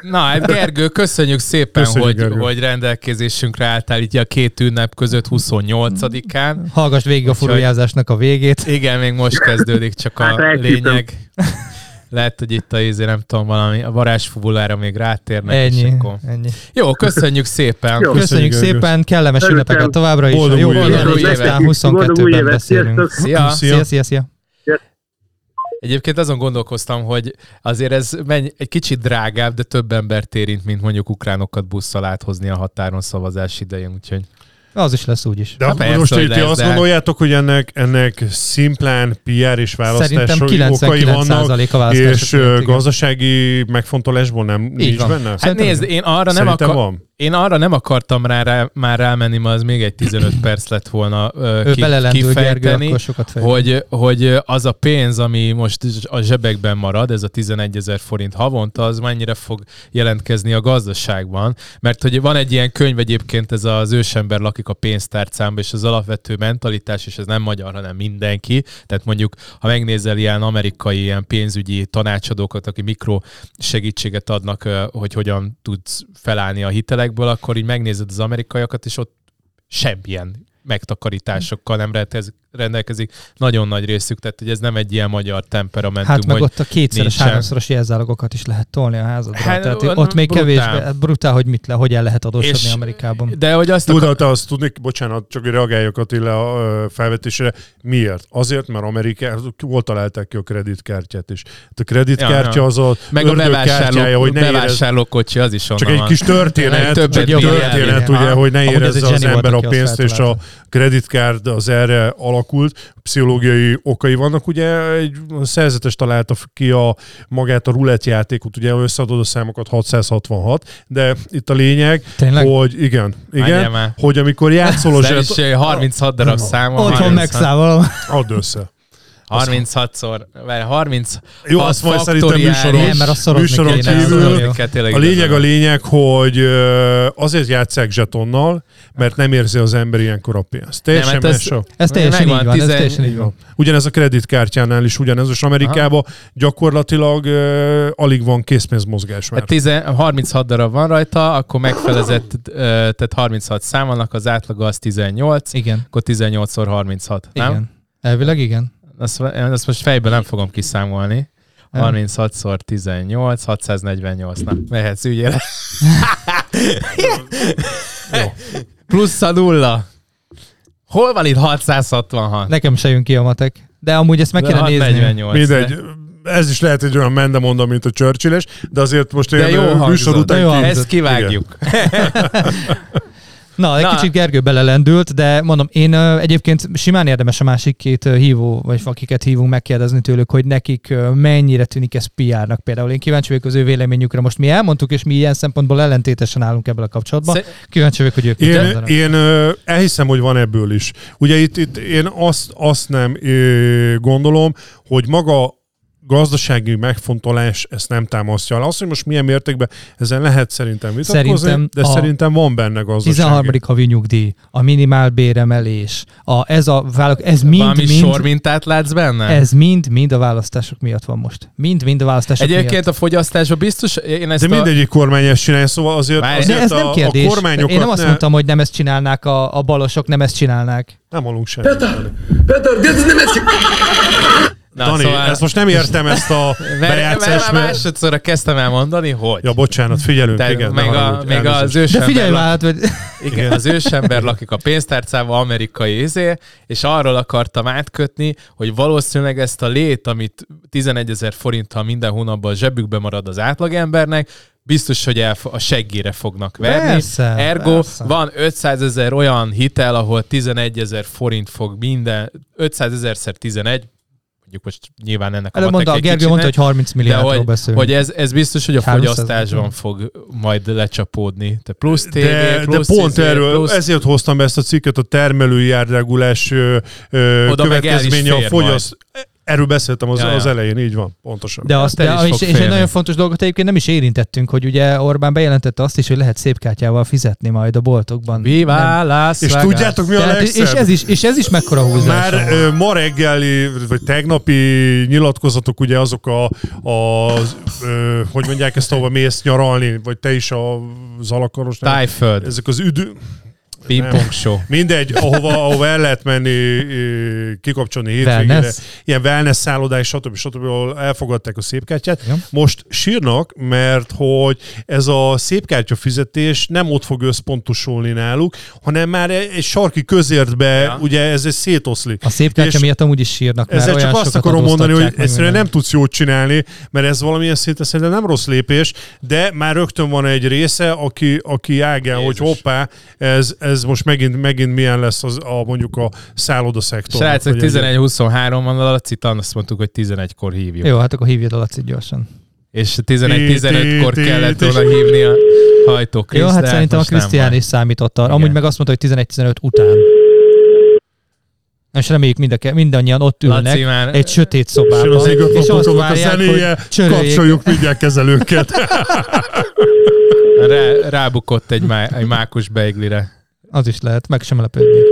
Na, hát Gergő, köszönjük szépen, köszönjük, hogy, Gergő. hogy rendelkezésünkre álltál itt a két ünnep között 28-án. Hallgass végig a furuljázásnak a végét. Igen, még most kezdődik csak a hát, lényeg. Lehet, hogy itt a ízé, nem tudom, valami a varázsfubulára még rátérnek. Ennyi, akkor... ennyi. Jó, köszönjük szépen. Jó. Köszönjük, köszönjük szépen, kellemes ünnepeket továbbra is. Boldog jó, boldog új évet. 22-ben beszélünk. Szia. Szia, szia, szia. Egyébként azon gondolkoztam, hogy azért ez menj, egy kicsit drágább, de több embert érint, mint mondjuk ukránokat busszal áthozni a határon szavazás idején, úgyhogy... Az is lesz úgyis. De persze, most hogy ti azt de... gondoljátok, hogy ennek, ennek szimplán PR és választás okai vannak, a és gazdasági megfontolásból nem Így nincs van. benne? Hát Szerintem nézd, én arra nem, akar, van. Én arra nem akartam rá, rá, már rámenni, mert az még egy 15 perc lett volna uh, ki, kifejteni, Gergő, hogy, hogy az a pénz, ami most a zsebekben marad, ez a 11 ezer forint havonta, az mennyire fog jelentkezni a gazdaságban. Mert hogy van egy ilyen könyv egyébként, ez az ősember lakik a pénztárcámba, és az alapvető mentalitás, és ez nem magyar, hanem mindenki. Tehát mondjuk, ha megnézel ilyen amerikai ilyen pénzügyi tanácsadókat, aki mikro segítséget adnak, hogy hogyan tudsz felállni a hitelek, évekből, akkor így megnézed az amerikaiakat, és ott semmilyen megtakarításokkal nem rendelkezik. Nagyon nagy részük, tehát hogy ez nem egy ilyen magyar temperamentum. Hát meg ott a kétszeres, háromszoros jelzálogokat is lehet tolni a házadra. Hát, tehát ott még brutál. kevés, hát brutál, hogy mit le, hogy el lehet adósodni és, Amerikában. De hogy azt Tudod, akar... azt tudni, bocsánat, csak reagáljak Attila a felvetésre. Miért? Azért, mert Amerikában volt találták ki a kreditkártyát is. Hát a kreditkártya ja, az a meg a bevásárló, hogy ne bevásárlókocsi az is onnan Csak egy kis történet, egy történet, ugye, hogy ne érezze az ember a pénzt, és a kreditkárd az erre alakult, pszichológiai okai vannak, ugye egy szerzetes találta ki a magát a rulett játékot, ugye összeadod a számokat 666, de itt a lényeg, Tényleg? hogy igen, igen, hogy amikor játszol a zset... 36 darab szám. Otthon megszámolom. Add össze. 36-szor, vagy 30 Jó, azt majd szerintem műsoron, nem, mert a műsoron kívül. A lényeg a lényeg, hogy azért játszák zsetonnal, mert nem érzi az ember ilyenkor a pénzt. Teljesen nem, hát ez, ez, teljesen így van, ez teljesen így van. Ugyanez a kreditkártyánál is ugyanez, és Amerikában Aha. gyakorlatilag uh, alig van készpénzmozgás már. Hát 10, 36 darab van rajta, akkor megfelezett, uh, tehát 36 számolnak, az átlaga az 18, igen. akkor 18-szor 36, nem? Igen. Elvileg igen azt, azt most fejből nem fogom kiszámolni. 36-szor 18, 648. Na, mehetsz ügyére. Plusz a nulla. Hol van itt 666? Nekem se jön ki a matek. De amúgy ezt meg kéne nézni. 48, Mindegy. De ez is lehet egy olyan mendemonda, mint a churchill de azért most de én jó műsor után... Jó Ezt kivágjuk. Na, egy Na. kicsit Gergő belelendült, de mondom, én egyébként simán érdemes a másik két hívó, vagy akiket hívunk megkérdezni tőlük, hogy nekik mennyire tűnik ez PR-nak például. Én kíváncsi vagyok az ő véleményükre. Most mi elmondtuk, és mi ilyen szempontból ellentétesen állunk ebből a kapcsolatban. Sze... Kíváncsi vagyok, hogy ők Én, én uh, elhiszem, hogy van ebből is. Ugye itt, itt én azt, azt nem gondolom, hogy maga gazdasági megfontolás ezt nem támasztja alá. Azt, hogy most milyen mértékben ezen lehet szerintem vitatkozni, szerintem de szerintem van benne gazdasági. 13. havi nyugdíj, a minimál béremelés, a, ez a vállalk, ez mind, Valami mind, sor mintát látsz benne? Ez mind, mind a választások miatt van most. Mind, mind a választások Egyébként miatt. a fogyasztásban biztos, én ezt De a... mindegyik kormány ezt csinálja, szóval azért, Már azért ez a, nem kérdés. a kormányokat Én nem azt ne... mondtam, hogy nem ezt csinálnák a, a balosok, nem ezt csinálnák. Nem alunk semmit. Peter, Peter, Na, Dani, szóval... ezt most nem értem ezt a bejátszást. Mert, másodszorra kezdtem el mondani, hogy... Ja, bocsánat, figyelünk, Te, igen. Még, a, még az ősember... De figyelj már, hogy... Igen, az ősember lakik a pénztárcával, amerikai izé, és arról akartam átkötni, hogy valószínűleg ezt a lét, amit 11 ezer forinttal minden hónapban a zsebükbe marad az átlagembernek, biztos, hogy el, a seggére fognak verni. Persze, Ergo persze. van 500 ezer olyan hitel, ahol 11 ezer forint fog minden, 500 ezerszer 11, mondjuk most nyilván ennek a mondta, a Gergő mondta, hogy 30 milliárdról hogy, beszélünk. Hogy ez, ez biztos, hogy a fogyasztásban fog majd lecsapódni. Te plusz TV, de, plusz de pont izé, erről, plusz... ezért hoztam be ezt a cikket, a termelői árregulás következménye a fogyaszt. Erről beszéltem az, ja, ja. az elején, így van, pontosan. De azt, de, és, és egy nagyon fontos dolgot egyébként nem is érintettünk, hogy ugye Orbán bejelentette azt is, hogy lehet szép kártyával fizetni majd a boltokban. Viva Las És tudjátok mi a Tehát, legszebb? És ez is, és ez is mekkora húzás. Már ö, ma reggeli, vagy tegnapi nyilatkozatok ugye azok a, a ö, hogy mondják ezt, ahova mész nyaralni, vagy te is az alakaros. Tájföld. Ezek az üdv, Pingpong show. Mindegy, ahova, ahova el lehet menni kikapcsolni hétvégére. Wellness. Ilyen wellness szállodák, stb. stb. ahol elfogadták a szépkártyát. Ja. Most sírnak, mert hogy ez a szépkártya fizetés nem ott fog összpontosulni náluk, hanem már egy sarki közértbe, ja. ugye ez egy szétoszlik. A szépkártya miatt amúgy is sírnak. Ezzel csak azt akarom mondani, hogy egyszerűen nem tudsz jót csinálni, mert ez valamilyen szinten szerintem nem rossz lépés, de már rögtön van egy része, aki, aki ágál, hogy hoppá, ez, ez ez most megint, megint milyen lesz az, a, mondjuk a szektor. Srácok, 11-23 van a Laci, azt mondtuk, hogy 11-kor hívjuk. Jó, hát akkor hívjad a Laci gyorsan. És 11-15-kor kellett volna hívni a hajtó Jó, hát szerintem a Krisztián is számított arra. Amúgy meg azt mondta, hogy 11-15 után. És reméljük mind a, mindannyian ott ülnek már... egy sötét szobában. És, és azt várják, a zenéje, hogy kapcsoljuk mindjárt kezelőket. Rá, rábukott egy, má, egy mákus beiglire. Az is lehet, meg sem lepődnék.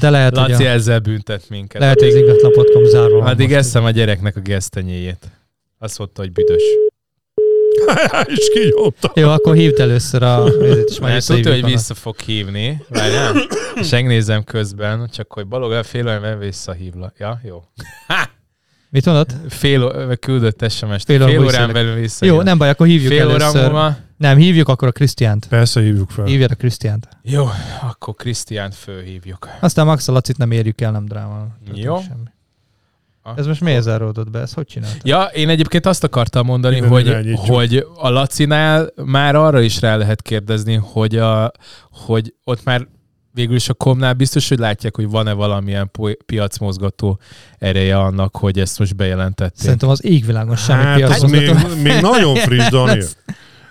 De lehet, Laci hogy a... ezzel büntet minket. Lehet, hogy az ingatlan.com zárva Addig eszem a gyereknek a gesztenyéjét. Azt mondta, hogy büdös. és kinyomta. Jó, akkor hívd először a... És majd tudja, hogy vissza fog hívni. Várjál. és megnézem közben, csak hogy balog fél olyan visszahívla. Ja, jó. Mit mondod? Fél, küldött SMS-t. Fél, fél órán belül vissza. Jó, nem baj, akkor hívjuk fél először. Múlva. Nem, hívjuk akkor a Krisztiánt. Persze hívjuk fel. Hívjad a Krisztiánt. Jó, akkor Krisztiánt fölhívjuk. Aztán Max a Lacit nem érjük el, nem dráma. Jó. Semmi. Ez most miért záródott be? Ezt hogy csináltad? Ja, én egyébként azt akartam mondani, hogy, hogy a Lacinál már arra is rá lehet kérdezni, hogy, a, hogy ott már végül is a komnál biztos, hogy látják, hogy van-e valamilyen piacmozgató ereje annak, hogy ezt most bejelentették. Szerintem az égvilágon semmi hát, piacmozgató. Még, még nagyon friss, Dani.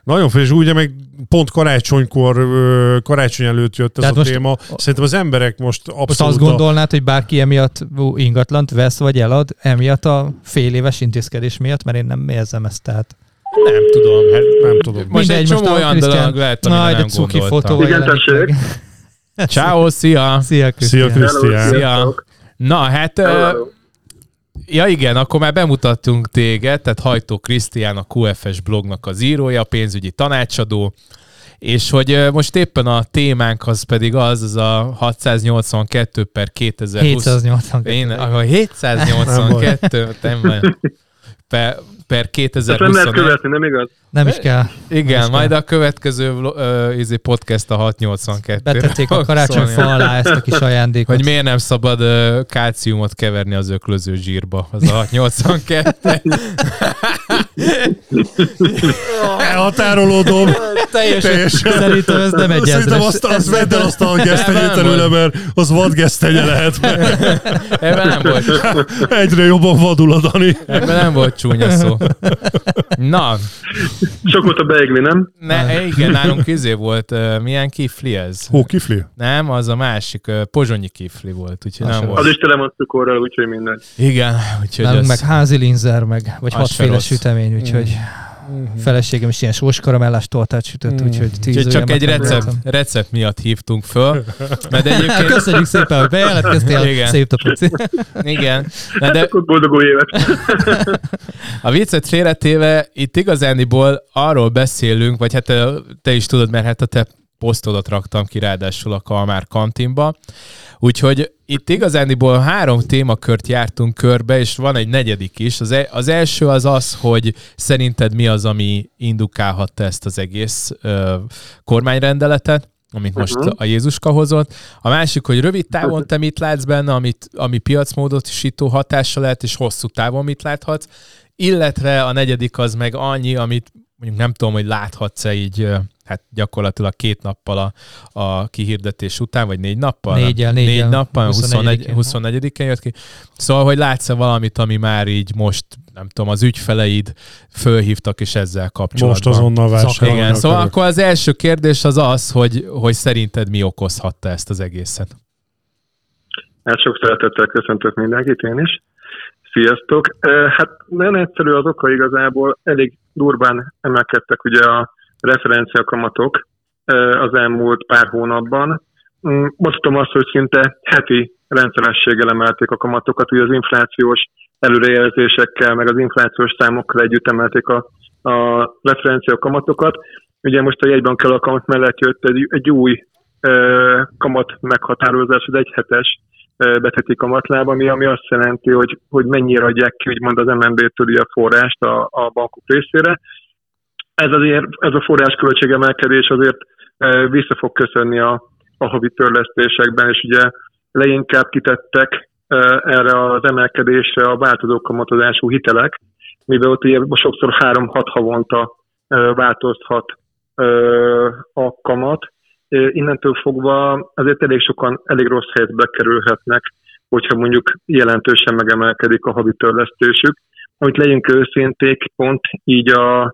Nagyon friss, ugye meg pont karácsonykor, karácsony előtt jött ez Tehát a most, téma. Szerintem az emberek most abszolút... Most azt gondolnád, hogy bárki emiatt ingatlant vesz vagy elad, emiatt a fél éves intézkedés miatt, mert én nem érzem ezt, tehát... Nem tudom, hát nem tudom. Most Mindegy, egy csomó olyan dolog lehet, amire nem cuki fotó Igen, tessék. Ciao, szia! Szia, Krisztián! Szia, Krisztián! Szia! Na, hát... Hello. Ja igen, akkor már bemutattunk téged, tehát Hajtó Krisztián, a QFS blognak az írója, pénzügyi tanácsadó, és hogy most éppen a témánk az pedig az, az a 682 per 2020. 782. Én, a 782, nem, per, per 2021. nem lehet követni, nem igaz? Nem is kell. Igen, is majd kell. a következő uh, izé podcast a 682. Betették a karácsony alá ezt a kis ajándékot. Hogy miért nem szabad uh, kálciumot keverni az öklöző zsírba, az a 682. Elhatárolódom. Teljesen. Teljesen. Szerintem ez nem egy Szerintem azt, azt vedd el azt a gesztenyét előle, mert az vadgesztenye lehet. Ebben nem volt. Egyre jobban vadul a Dani. Ebben nem volt csúnya szó. Na. Sok volt a beigli, nem? Ne, igen, nálunk izé volt. Uh, milyen kifli ez? Hó, kifli? Nem, az a másik. Uh, pozsonyi kifli volt, úgyhogy nem volt. Az is tele van cukorral, úgyhogy minden. Igen, úgyhogy Nálunk az... meg házi linzer, meg, vagy hatféle sütemény, úgyhogy... Mm. Uh-huh. Feleségem is ilyen sós karamellás tortát sütött, uh-huh. úgyhogy tíz Úgyhogy csak egy recept, recept miatt hívtunk föl. Mert egyébként... Köszönjük szépen, hogy bejelentkeztél. Igen. Szép napot. Igen. Na de... Boldog új évet. A viccet félretéve itt igazániból arról beszélünk, vagy hát te is tudod, mert hát a te posztodat raktam ki ráadásul a Kalmár kantinba. Úgyhogy itt igazániból három témakört jártunk körbe, és van egy negyedik is. Az, e- az első az az, hogy szerinted mi az, ami indukálhatta ezt az egész ö, kormányrendeletet amit most uh-huh. a Jézuska hozott. A másik, hogy rövid távon te mit látsz benne, amit, ami piacmódosító hatása lehet, és hosszú távon mit láthatsz. Illetve a negyedik az meg annyi, amit mondjuk nem tudom, hogy láthatsz-e így hát gyakorlatilag két nappal a, a kihirdetés után, vagy négy nappal? Négyel, négyel. Négy nappal, 24, 24-en jött ki. Szóval, hogy látsz-e valamit, ami már így most, nem tudom, az ügyfeleid fölhívtak és ezzel kapcsolatban. Most azonnal vásárolnak. Igen, szóval akkor az első kérdés az az, hogy, hogy szerinted mi okozhatta ezt az egészet? Hát sok szeretettel köszöntök mindenkit, én is. Sziasztok! Hát nagyon egyszerű az oka igazából, elég durván emelkedtek ugye a referenciakamatok az elmúlt pár hónapban. Mm, mondhatom azt, hogy szinte heti rendszerességgel emelték a kamatokat, ugye az inflációs előrejelzésekkel, meg az inflációs számokkal együtt emelték a, a referencia kamatokat. Ugye most a jegybank kamat mellett jött egy, egy új e, kamat meghatározás, az egyhetes e, beteti kamatlába, ami, ami azt jelenti, hogy, hogy mennyire adják ki úgymond az MNB-től a forrást a, a bankok részére ez, azért, ez a forrásköltség emelkedés azért e, vissza fog köszönni a, a havi törlesztésekben, és ugye leginkább kitettek e, erre az emelkedésre a változó kamatozású hitelek, mivel ott ugye sokszor 3-6 havonta e, változhat a kamat. Innentől fogva azért elég sokan elég rossz helyzetbe kerülhetnek, hogyha mondjuk jelentősen megemelkedik a havi törlesztésük. Amit legyünk őszinték, pont így a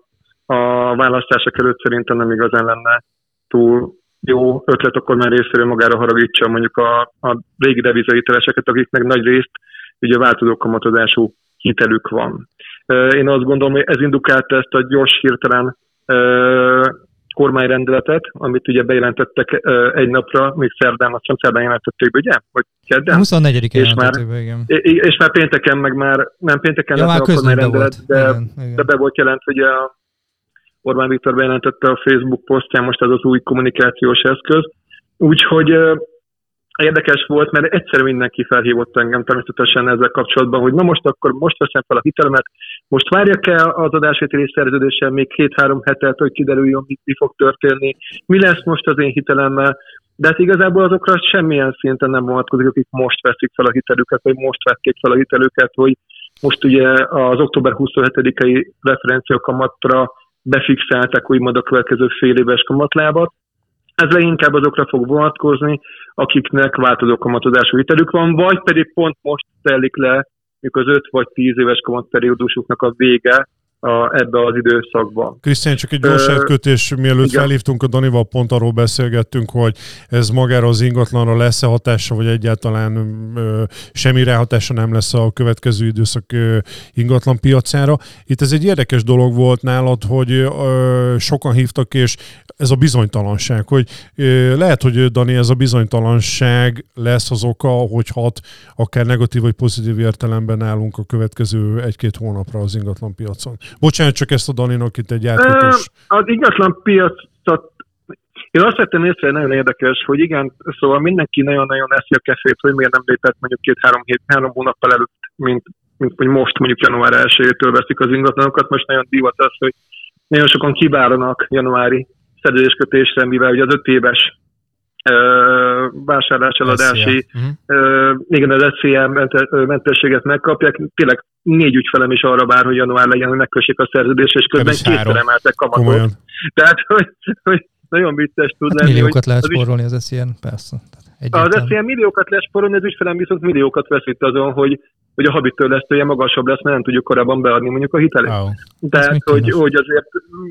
a választások előtt szerintem nem igazán lenne túl jó ötlet akkor már részéről magára haragítsa mondjuk a, a régi devizahiteleseket, akiknek nagy részt ugye változó kamatozású hitelük van. Én azt gondolom, hogy ez indukálta ezt a gyors hirtelen kormányrendeletet, amit ugye bejelentettek egy napra, még szerdán, azt hiszem szerdán jelentették ugye? Vagy kedden? 24 és már, igen. És már pénteken meg már, nem pénteken ja, már a kormányrendelet, de, igen, igen. de be volt jelentve ugye a Orbán Viktor bejelentette a Facebook posztján most ez az új kommunikációs eszköz. Úgyhogy érdekes volt, mert egyszer mindenki felhívott engem természetesen ezzel kapcsolatban, hogy na most akkor most veszem fel a hitelemet, most várjak el az adásvételi szerződéssel még két-három hetet, hogy kiderüljön, mi, mi fog történni, mi lesz most az én hitelemmel, de hát igazából azokra semmilyen szinten nem vonatkozik, akik most veszik fel a hitelüket, vagy most vették fel a hitelüket, hogy most ugye az október 27-i referenciakamatra befixálták úgymond a következő fél éves kamatlábat. Ez leginkább azokra fog vonatkozni, akiknek változó kamatozású hitelük van, vagy pedig pont most telik le, mikor az 5 vagy 10 éves kamatperiódusuknak a vége, a, ebbe az időszakba. Krisztián, csak egy gyors elkötés, mielőtt igen. felhívtunk a Danival, pont arról beszélgettünk, hogy ez magára az ingatlanra lesz-e hatása, vagy egyáltalán ö, semmi ráhatása nem lesz a következő időszak ö, ingatlan piacára. Itt ez egy érdekes dolog volt nálad, hogy ö, sokan hívtak, és ez a bizonytalanság, hogy ö, lehet, hogy Dani, ez a bizonytalanság lesz az oka, hogy hat akár negatív vagy pozitív értelemben állunk a következő egy-két hónapra az ingatlan piacon. Bocsánat, csak ezt a Daninak itt egy átkötés. Az ingatlan piacot én azt vettem észre, hogy nagyon érdekes, hogy igen, szóval mindenki nagyon-nagyon eszi a kefét, hogy miért nem lépett mondjuk két-három hét, három hónappal előtt, mint, mint hogy most mondjuk január 1-től veszik az ingatlanokat. Most nagyon divat az, hogy nagyon sokan kiválnak januári szerződéskötésre, mivel ugye az öt éves vásárlás-eladási, uh-huh. igen, az SZIA mentességet megkapják. Tényleg négy ügyfelem is arra vár, hogy január legyen, hogy megkössék a szerződést, és közben kétszer emeltek kamatot. Komolyan. Tehát, hogy, hogy nagyon vicces tud hát lenni. Milliókat lehet spórolni az SZIA, persze. Egyáltalán. Az SZIA milliókat lehet spórolni, az ügyfelem viszont milliókat veszít azon, hogy hogy a habit törlesztője magasabb lesz, mert nem tudjuk korábban beadni mondjuk a hitelét. Wow. Tehát, hogy, hogy azért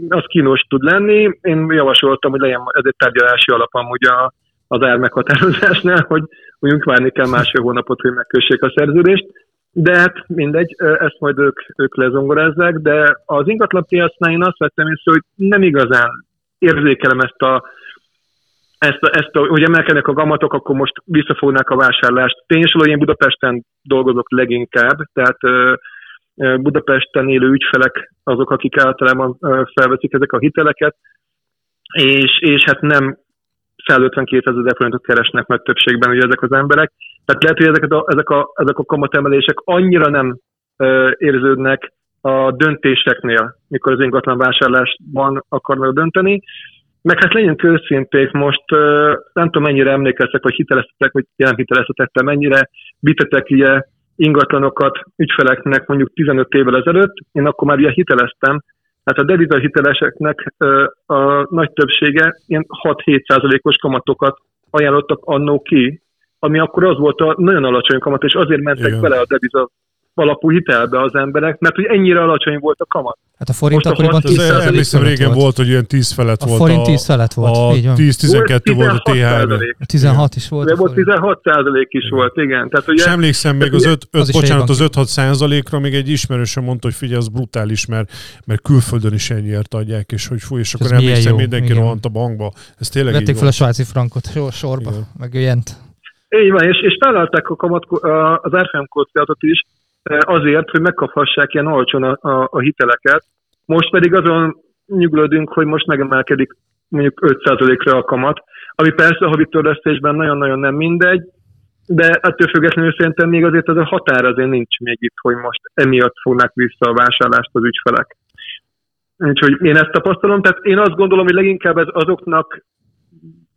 az kínos tud lenni. Én javasoltam, hogy legyen ez egy tárgyalási alapam ugye a, az ár meghatározásnál, hogy mondjuk várni kell másfél hónapot, hogy megkössék a szerződést. De hát mindegy, ezt majd ők, ők lezongorázzák, de az ingatlan piacnál én azt vettem észre, hogy nem igazán érzékelem ezt a, ezt, ezt hogy emelkednek a gamatok, akkor most visszafognák a vásárlást. Tényleg én Budapesten dolgozok leginkább, tehát Budapesten élő ügyfelek azok, akik általában felveszik ezek a hiteleket, és, és hát nem 152 ezer forintot keresnek meg többségben ugye ezek az emberek. Tehát lehet, hogy ezek a, ezek a, ezek a kamatemelések annyira nem ö, érződnek a döntéseknél, mikor az ingatlan vásárlásban akarnak dönteni. Meg hát legyünk őszinték, most nem tudom mennyire emlékeztek, vagy hiteleztetek, vagy nem hiteleztetek, mennyire vitetek ugye ingatlanokat ügyfeleknek mondjuk 15 évvel ezelőtt, én akkor már ugye hiteleztem, Hát a deviza hiteleseknek a nagy többsége ilyen 6-7 os kamatokat ajánlottak annó ki, ami akkor az volt a nagyon alacsony kamat, és azért mentek Igen. bele a deviza alapú hitelbe az emberek, mert hogy ennyire alacsony volt a kamat. Hát a forint Most akkoriban 10 Emlékszem, régen volt. volt, hogy ilyen 10 felett a volt. A forint 10 felett volt, a, így van. 10-12 volt a TH-ben. 16 is volt. De volt 16 százalék is volt, igen. Tehát, ugye, És emlékszem még az 5, 5 bocsánat, az 5-6 százalékra még egy ismerősöm mondta, hogy figyelj, az brutális, mert, mert külföldön is ennyiért adják, és hogy fúj, és akkor emlékszem, mindenki rohant a bankba. Ez tényleg Vették fel a svájci frankot sorba, meg ilyent. Így van, és, és találták a kamat, az RFM kockázatot is, azért, hogy megkaphassák ilyen olcsón a, a, a hiteleket. Most pedig azon nyugodunk, hogy most megemelkedik mondjuk 5%-ra a kamat, ami persze a havi törlesztésben nagyon-nagyon nem mindegy, de ettől függetlenül szerintem még azért az a határ azért nincs még itt, hogy most emiatt fognak vissza a vásárlást az ügyfelek. Úgyhogy én ezt tapasztalom, tehát én azt gondolom, hogy leginkább ez azoknak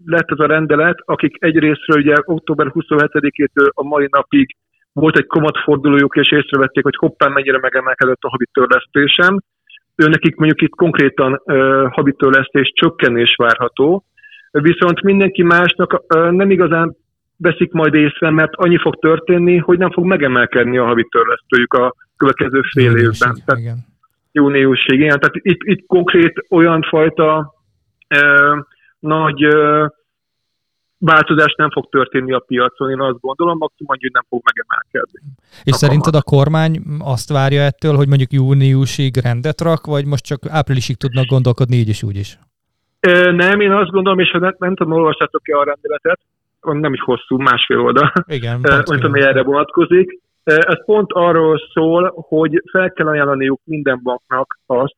lett ez a rendelet, akik egyrésztről ugye október 27-től a mai napig volt egy kamatfordulójuk, és észrevették, hogy hoppán mennyire megemelkedett a havi törlesztésem. Ő nekik mondjuk itt konkrétan uh, havi törlesztés csökkenés várható, viszont mindenki másnak uh, nem igazán veszik majd észre, mert annyi fog történni, hogy nem fog megemelkedni a havi törlesztőjük a következő fél Júniusig, évben. Tehát, igen. Júniusig, igen. Tehát itt, itt konkrét olyan fajta uh, nagy uh, változás nem fog történni a piacon, én azt gondolom, maximum annyi, hogy nem fog megemelkedni. És a szerinted kamat. a kormány azt várja ettől, hogy mondjuk júniusig rendet rak, vagy most csak áprilisig tudnak gondolkodni így is úgy is? Nem, én azt gondolom, és nem, nem tudom, olvassátok-e a rendeletet, nem is hosszú, másfél oldal, Igen, mint ami erre vonatkozik. Ez pont arról szól, hogy fel kell ajánlaniuk minden banknak azt,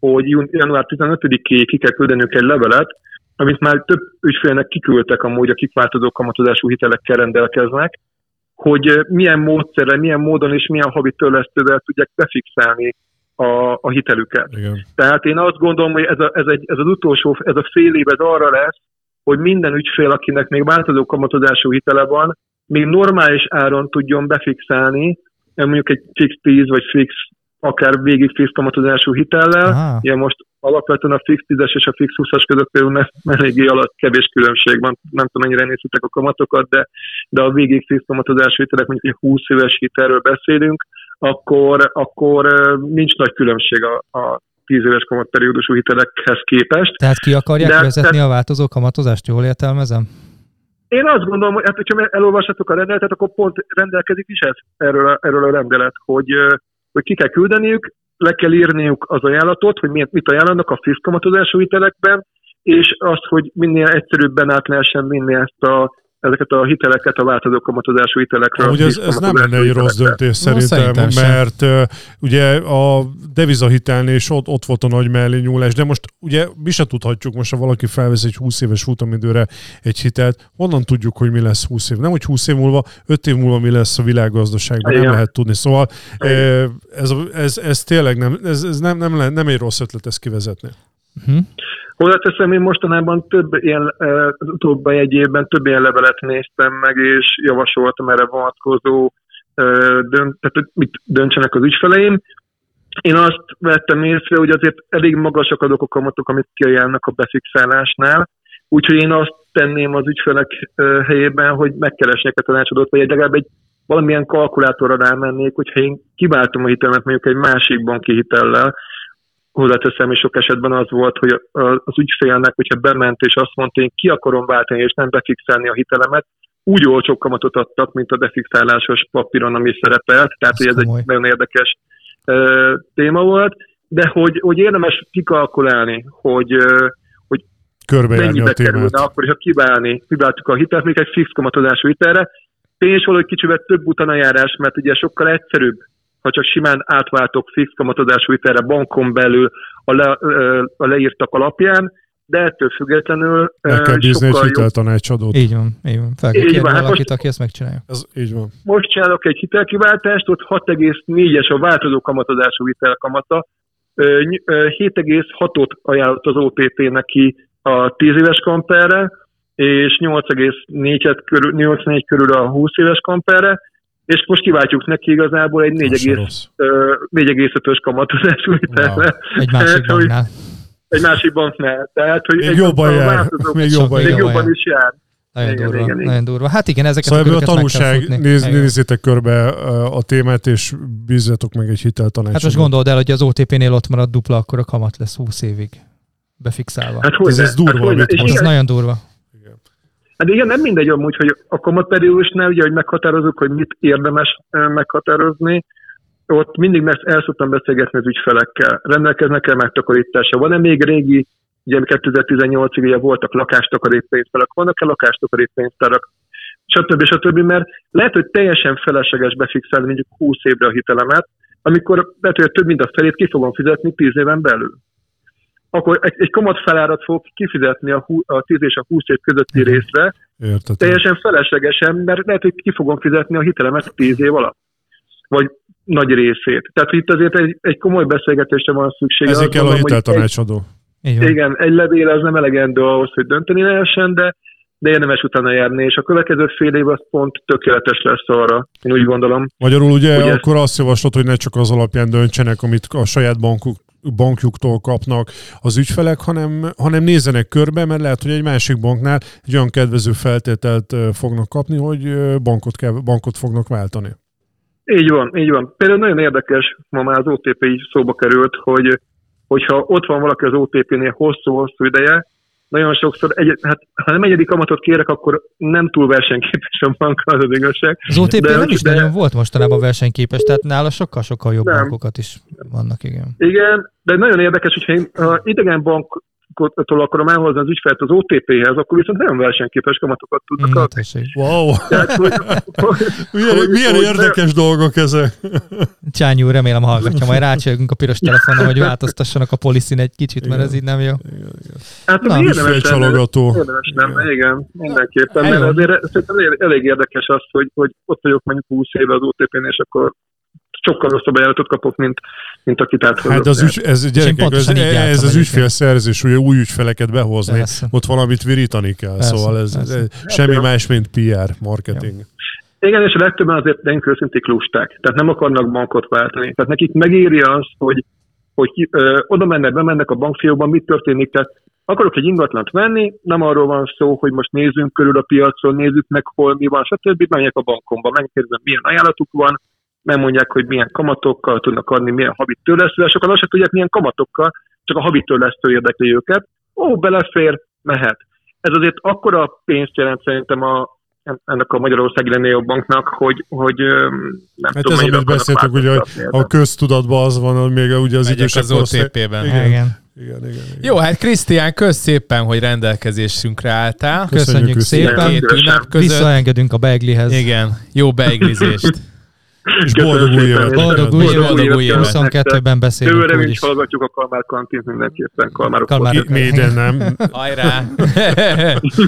hogy január 15-ig ki kell küldenünk egy levelet, amit már több ügyfélnek kiküldtek amúgy, akik változó kamatozású hitelekkel rendelkeznek, hogy milyen módszerrel, milyen módon és milyen havi törlesztővel tudják befixálni a, a hitelüket. Igen. Tehát én azt gondolom, hogy ez, a, ez, egy, ez az utolsó, ez a fél év ez arra lesz, hogy minden ügyfél, akinek még változó kamatozású hitele van, még normális áron tudjon befixálni, mondjuk egy fix 10 vagy fix akár végig fix kamatozású hitellel. Aha. Ilyen most alapvetően a fix 10-es és a fix 20-as között például eléggé alatt kevés különbség van. Nem tudom, mennyire nézhetek a kamatokat, de, de a végig fix kamatozású hitelek, mondjuk egy 20 éves hitelről beszélünk, akkor, akkor nincs nagy különbség a, a 10 éves kamatperiódusú hitelekhez képest. Tehát ki akarják de, vezetni tehát, a változó kamatozást, jól értelmezem? Én azt gondolom, hogy hát, hogyha elolvashatok a rendeletet, akkor pont rendelkezik is ez erről a, erről a rendelet, hogy hogy ki kell küldeniük, le kell írniuk az ajánlatot, hogy mit ajánlanak a fiszkamatozású hitelekben, és azt, hogy minél egyszerűbben át lehessen vinni ezt a ezeket a hiteleket a változó kamatozású hitelekről. Ugye ez, ez nem lenne egy rossz döntés szerintem, szerintem mert uh, ugye a devizahitelnél is ott, ott volt a nagy mellényúlás, de most ugye mi se tudhatjuk, most ha valaki felvesz egy 20 éves futamidőre egy hitelt, honnan tudjuk, hogy mi lesz 20 év? Nem, hogy 20 év múlva, 5 év múlva mi lesz a világgazdaságban, Igen. nem lehet tudni. Szóval ez, ez, ez tényleg nem, ez, ez nem, nem, nem egy rossz ötlet ezt kivezetni. Uh-huh. Hozzáteszem, én mostanában több ilyen, az utóbbi egy évben több ilyen levelet néztem meg, és javasoltam erre vonatkozó dönt, tehát, mit döntsenek az ügyfeleim. Én azt vettem észre, hogy azért elég magasak a kamatok, amit kiajánlnak a befixálásnál, úgyhogy én azt tenném az ügyfelek helyében, hogy megkeresnék a tanácsadót, vagy legalább egy valamilyen kalkulátorra rámennék, hogyha én kiváltom a hitelmet mondjuk egy másik banki hitellel, hozzáteszem, és sok esetben az volt, hogy az ügyfélnek, hogyha bement és azt mondta, én ki akarom váltani, és nem befixálni a hitelemet, úgy olcsó kamatot adtak, mint a defixálásos papíron, ami szerepelt. Tehát, ez hogy ez egy nagyon érdekes uh, téma volt, de hogy, hogy érdemes kikalkulálni, hogy, uh, hogy mennyibe kerülne akkor, ha kiválni, kiváltuk a hitelt, még egy fix kamatozású hitelre, tényleg valahogy kicsivel több utanajárás, mert ugye sokkal egyszerűbb ha csak simán átváltok fix kamatozású hitelre bankon belül a, le, a leírtak alapján, de ettől függetlenül Meg kell bízni egy hiteltanácsadót. Így van, így van. Fel kell így van, hát valakit, most, aki ezt megcsinálja. Ez így van. Most csinálok egy hitelkiváltást, ott 6,4-es a változó kamatozású hitelkamata, 7,6-ot ajánlott az OTP neki a 10 éves kamperre, és 8,4 körül, 8,4 körül a 20 éves kamperre, és most kiváltjuk neki igazából egy 4,5-ös kamatozású hitelre. Wow. Egy másik banknál. Egy másik banknál. Tehát, hogy még jobban jár. Még jobban, még jobban is jár. Nagyon igen, durva, igen, nagyon durva. Hát igen, ezeket szóval ebből a tanulság, néz, nézzétek körbe a témát, és bízzatok meg egy hiteltanácsot. Hát most gondold el, hogy az OTP-nél ott marad dupla, akkor a kamat lesz 20 évig befixálva. Hát hogy ez, ez durva. Hát, hogy, ez nagyon durva. Hát igen, nem mindegy amúgy, hogy a kamatperiódusnál, ugye, hogy meghatározunk, hogy mit érdemes meghatározni, ott mindig meg el szoktam beszélgetni az ügyfelekkel. Rendelkeznek-e megtakarítása? Van-e még régi, ugye 2018-ig ugye voltak lakástakarékpénztárak, vannak-e lakástakarékpénztárak, stb. stb. Mert lehet, hogy teljesen felesleges befixálni mondjuk 20 évre a hitelemet, amikor lehet, hogy több mint a felét ki fogom fizetni 10 éven belül akkor egy, egy kamat felárat fog kifizetni a, hú, a 10 és a 20 év közötti Igen. részre, Értetem. teljesen feleslegesen, mert lehet, hogy ki fogom fizetni a hitelemet 10 év alatt. Vagy nagy részét. Tehát itt azért egy, egy komoly beszélgetésre van szükség. Ezért kell a hiteltanácsadó. Egy, igen, egy levél az nem elegendő ahhoz, hogy dönteni lehessen, de de érdemes utána járni, és a következő fél év az pont tökéletes lesz arra, én úgy gondolom. Magyarul ugye, ugye akkor azt javaslod, hogy ne csak az alapján döntsenek, amit a saját bankuk bankjuktól kapnak az ügyfelek, hanem, hanem nézzenek körbe, mert lehet, hogy egy másik banknál egy olyan kedvező feltételt fognak kapni, hogy bankot, kell, bankot fognak váltani. Így van, így van. Például nagyon érdekes, ma már az OTP is szóba került, hogy hogyha ott van valaki az OTP-nél hosszú-hosszú ideje, nagyon sokszor, egy, hát, ha nem egyedik kamatot kérek, akkor nem túl versenyképes a bank, az az igazság. Az OTP de, nem is de, nagyon volt mostanában versenyképes, tehát nála sokkal-sokkal jobb nem. bankokat is vannak, igen. Igen, de nagyon érdekes, hogyha én ha idegen bank akarom elhozni az ügyfelt az OTP-hez, akkor viszont nagyon versenyképes kamatokat tudnak mm, adni. Wow! Tehát, hogy, milyen, hogy, milyen hogy, érdekes de... dolgok ezek. Csányi úr, remélem hallgatja, majd rácsölgünk a piros telefonon, hogy változtassanak a poliszin egy kicsit, igen. mert ez így nem jó. Igen, igen. Hát Na, érdemes csalogató. Érdemes nem, igen, igen mindenképpen, mert azért szerintem elég érdekes az, hogy, hogy ott vagyok mondjuk 20 éve az OTP-nél, és akkor sokkal rosszabb ajánlatot kapok, mint, mint akit áthozott. Hát az ügy, ez, gyerekek, ez, ez az ügyfélszerzés, ugye új ügyfeleket behozni, persze. ott valamit virítani kell, persze, szóval ez, persze. ez semmi más, mint PR, marketing. Jó. Igen, és a legtöbben azért nem őszinték lusták, tehát nem akarnak bankot váltani. Tehát nekik megéri az, hogy, hogy ö, oda mennek, bemennek a bankfiókban, mit történik, tehát akarok egy ingatlant venni, nem arról van szó, hogy most nézzünk körül a piacon, nézzük meg, hol mi van, stb. Menjek a bankomba, megkérdezem, milyen ajánlatuk van, megmondják, hogy milyen kamatokkal tudnak adni, milyen havi törlesztő, sokan azt tudják, milyen kamatokkal, csak a havi törlesztő érdekli őket. Ó, belefér, mehet. Ez azért akkora pénzt jelent szerintem a, ennek a Magyarországi Lenéo Banknak, hogy, hogy nem hát tudom, ez, amit beszéltük, ugye, hogy a köztudatban az van, még ugye az idősek az OTP-ben. Igen. igen. Igen, igen, igen. Jó, hát Krisztián, kösz szépen, hogy rendelkezésünkre álltál. Köszönjük, Köszönjük szépen. Két ünnep között. Visszaengedünk a beiglihez. Igen, jó beiglizést. És boldog új évet! Boldog új évet! Boldog új évet! 22-ben beszélünk. Jövőre is hallgatjuk a Kalmár kantint mindenképpen. Kalmárok. Kalmárok. Méden nem. Hajrá!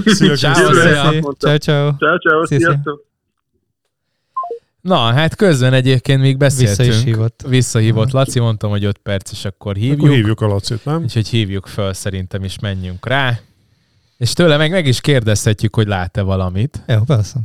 Szia, ciao, ciao. Ciao, ciao. Sziasztok! Na, hát közben egyébként még beszéltünk. Vissza is hívott. Visszahívott Laci, mondtam, hogy 5 perc, és akkor hívjuk. Akkor hívjuk a Lacit, nem? Úgyhogy hívjuk föl szerintem, és menjünk rá. És tőle meg, meg is kérdezhetjük, hogy lát-e valamit. Jó, persze.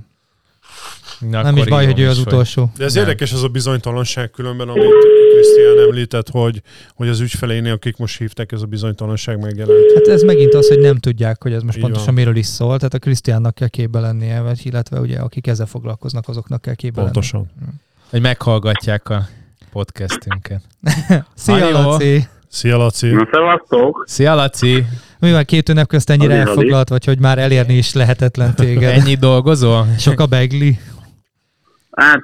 Na, nem is baj, hogy ő az utolsó. De ez nem. érdekes az a bizonytalanság különben, amit Krisztián említett, hogy, hogy az ügyfeleinél, akik most hívták, ez a bizonytalanság megjelent. Hát ez megint az, hogy nem tudják, hogy ez most Így pontosan van. miről is szól. Tehát a Krisztiánnak kell képbe lennie, vagy illetve ugye akik ezzel foglalkoznak, azoknak kell képbe Pontosan. Lenni. Hogy meghallgatják a podcastünket. Szia, Laci! Szia, Laci! Na, szevasztok! Szia, Laci! Mi van két ünnep közt ennyire elfoglalt, vagy hogy már elérni is lehetetlen téged? Ennyi dolgozol? Sok a begli? Hát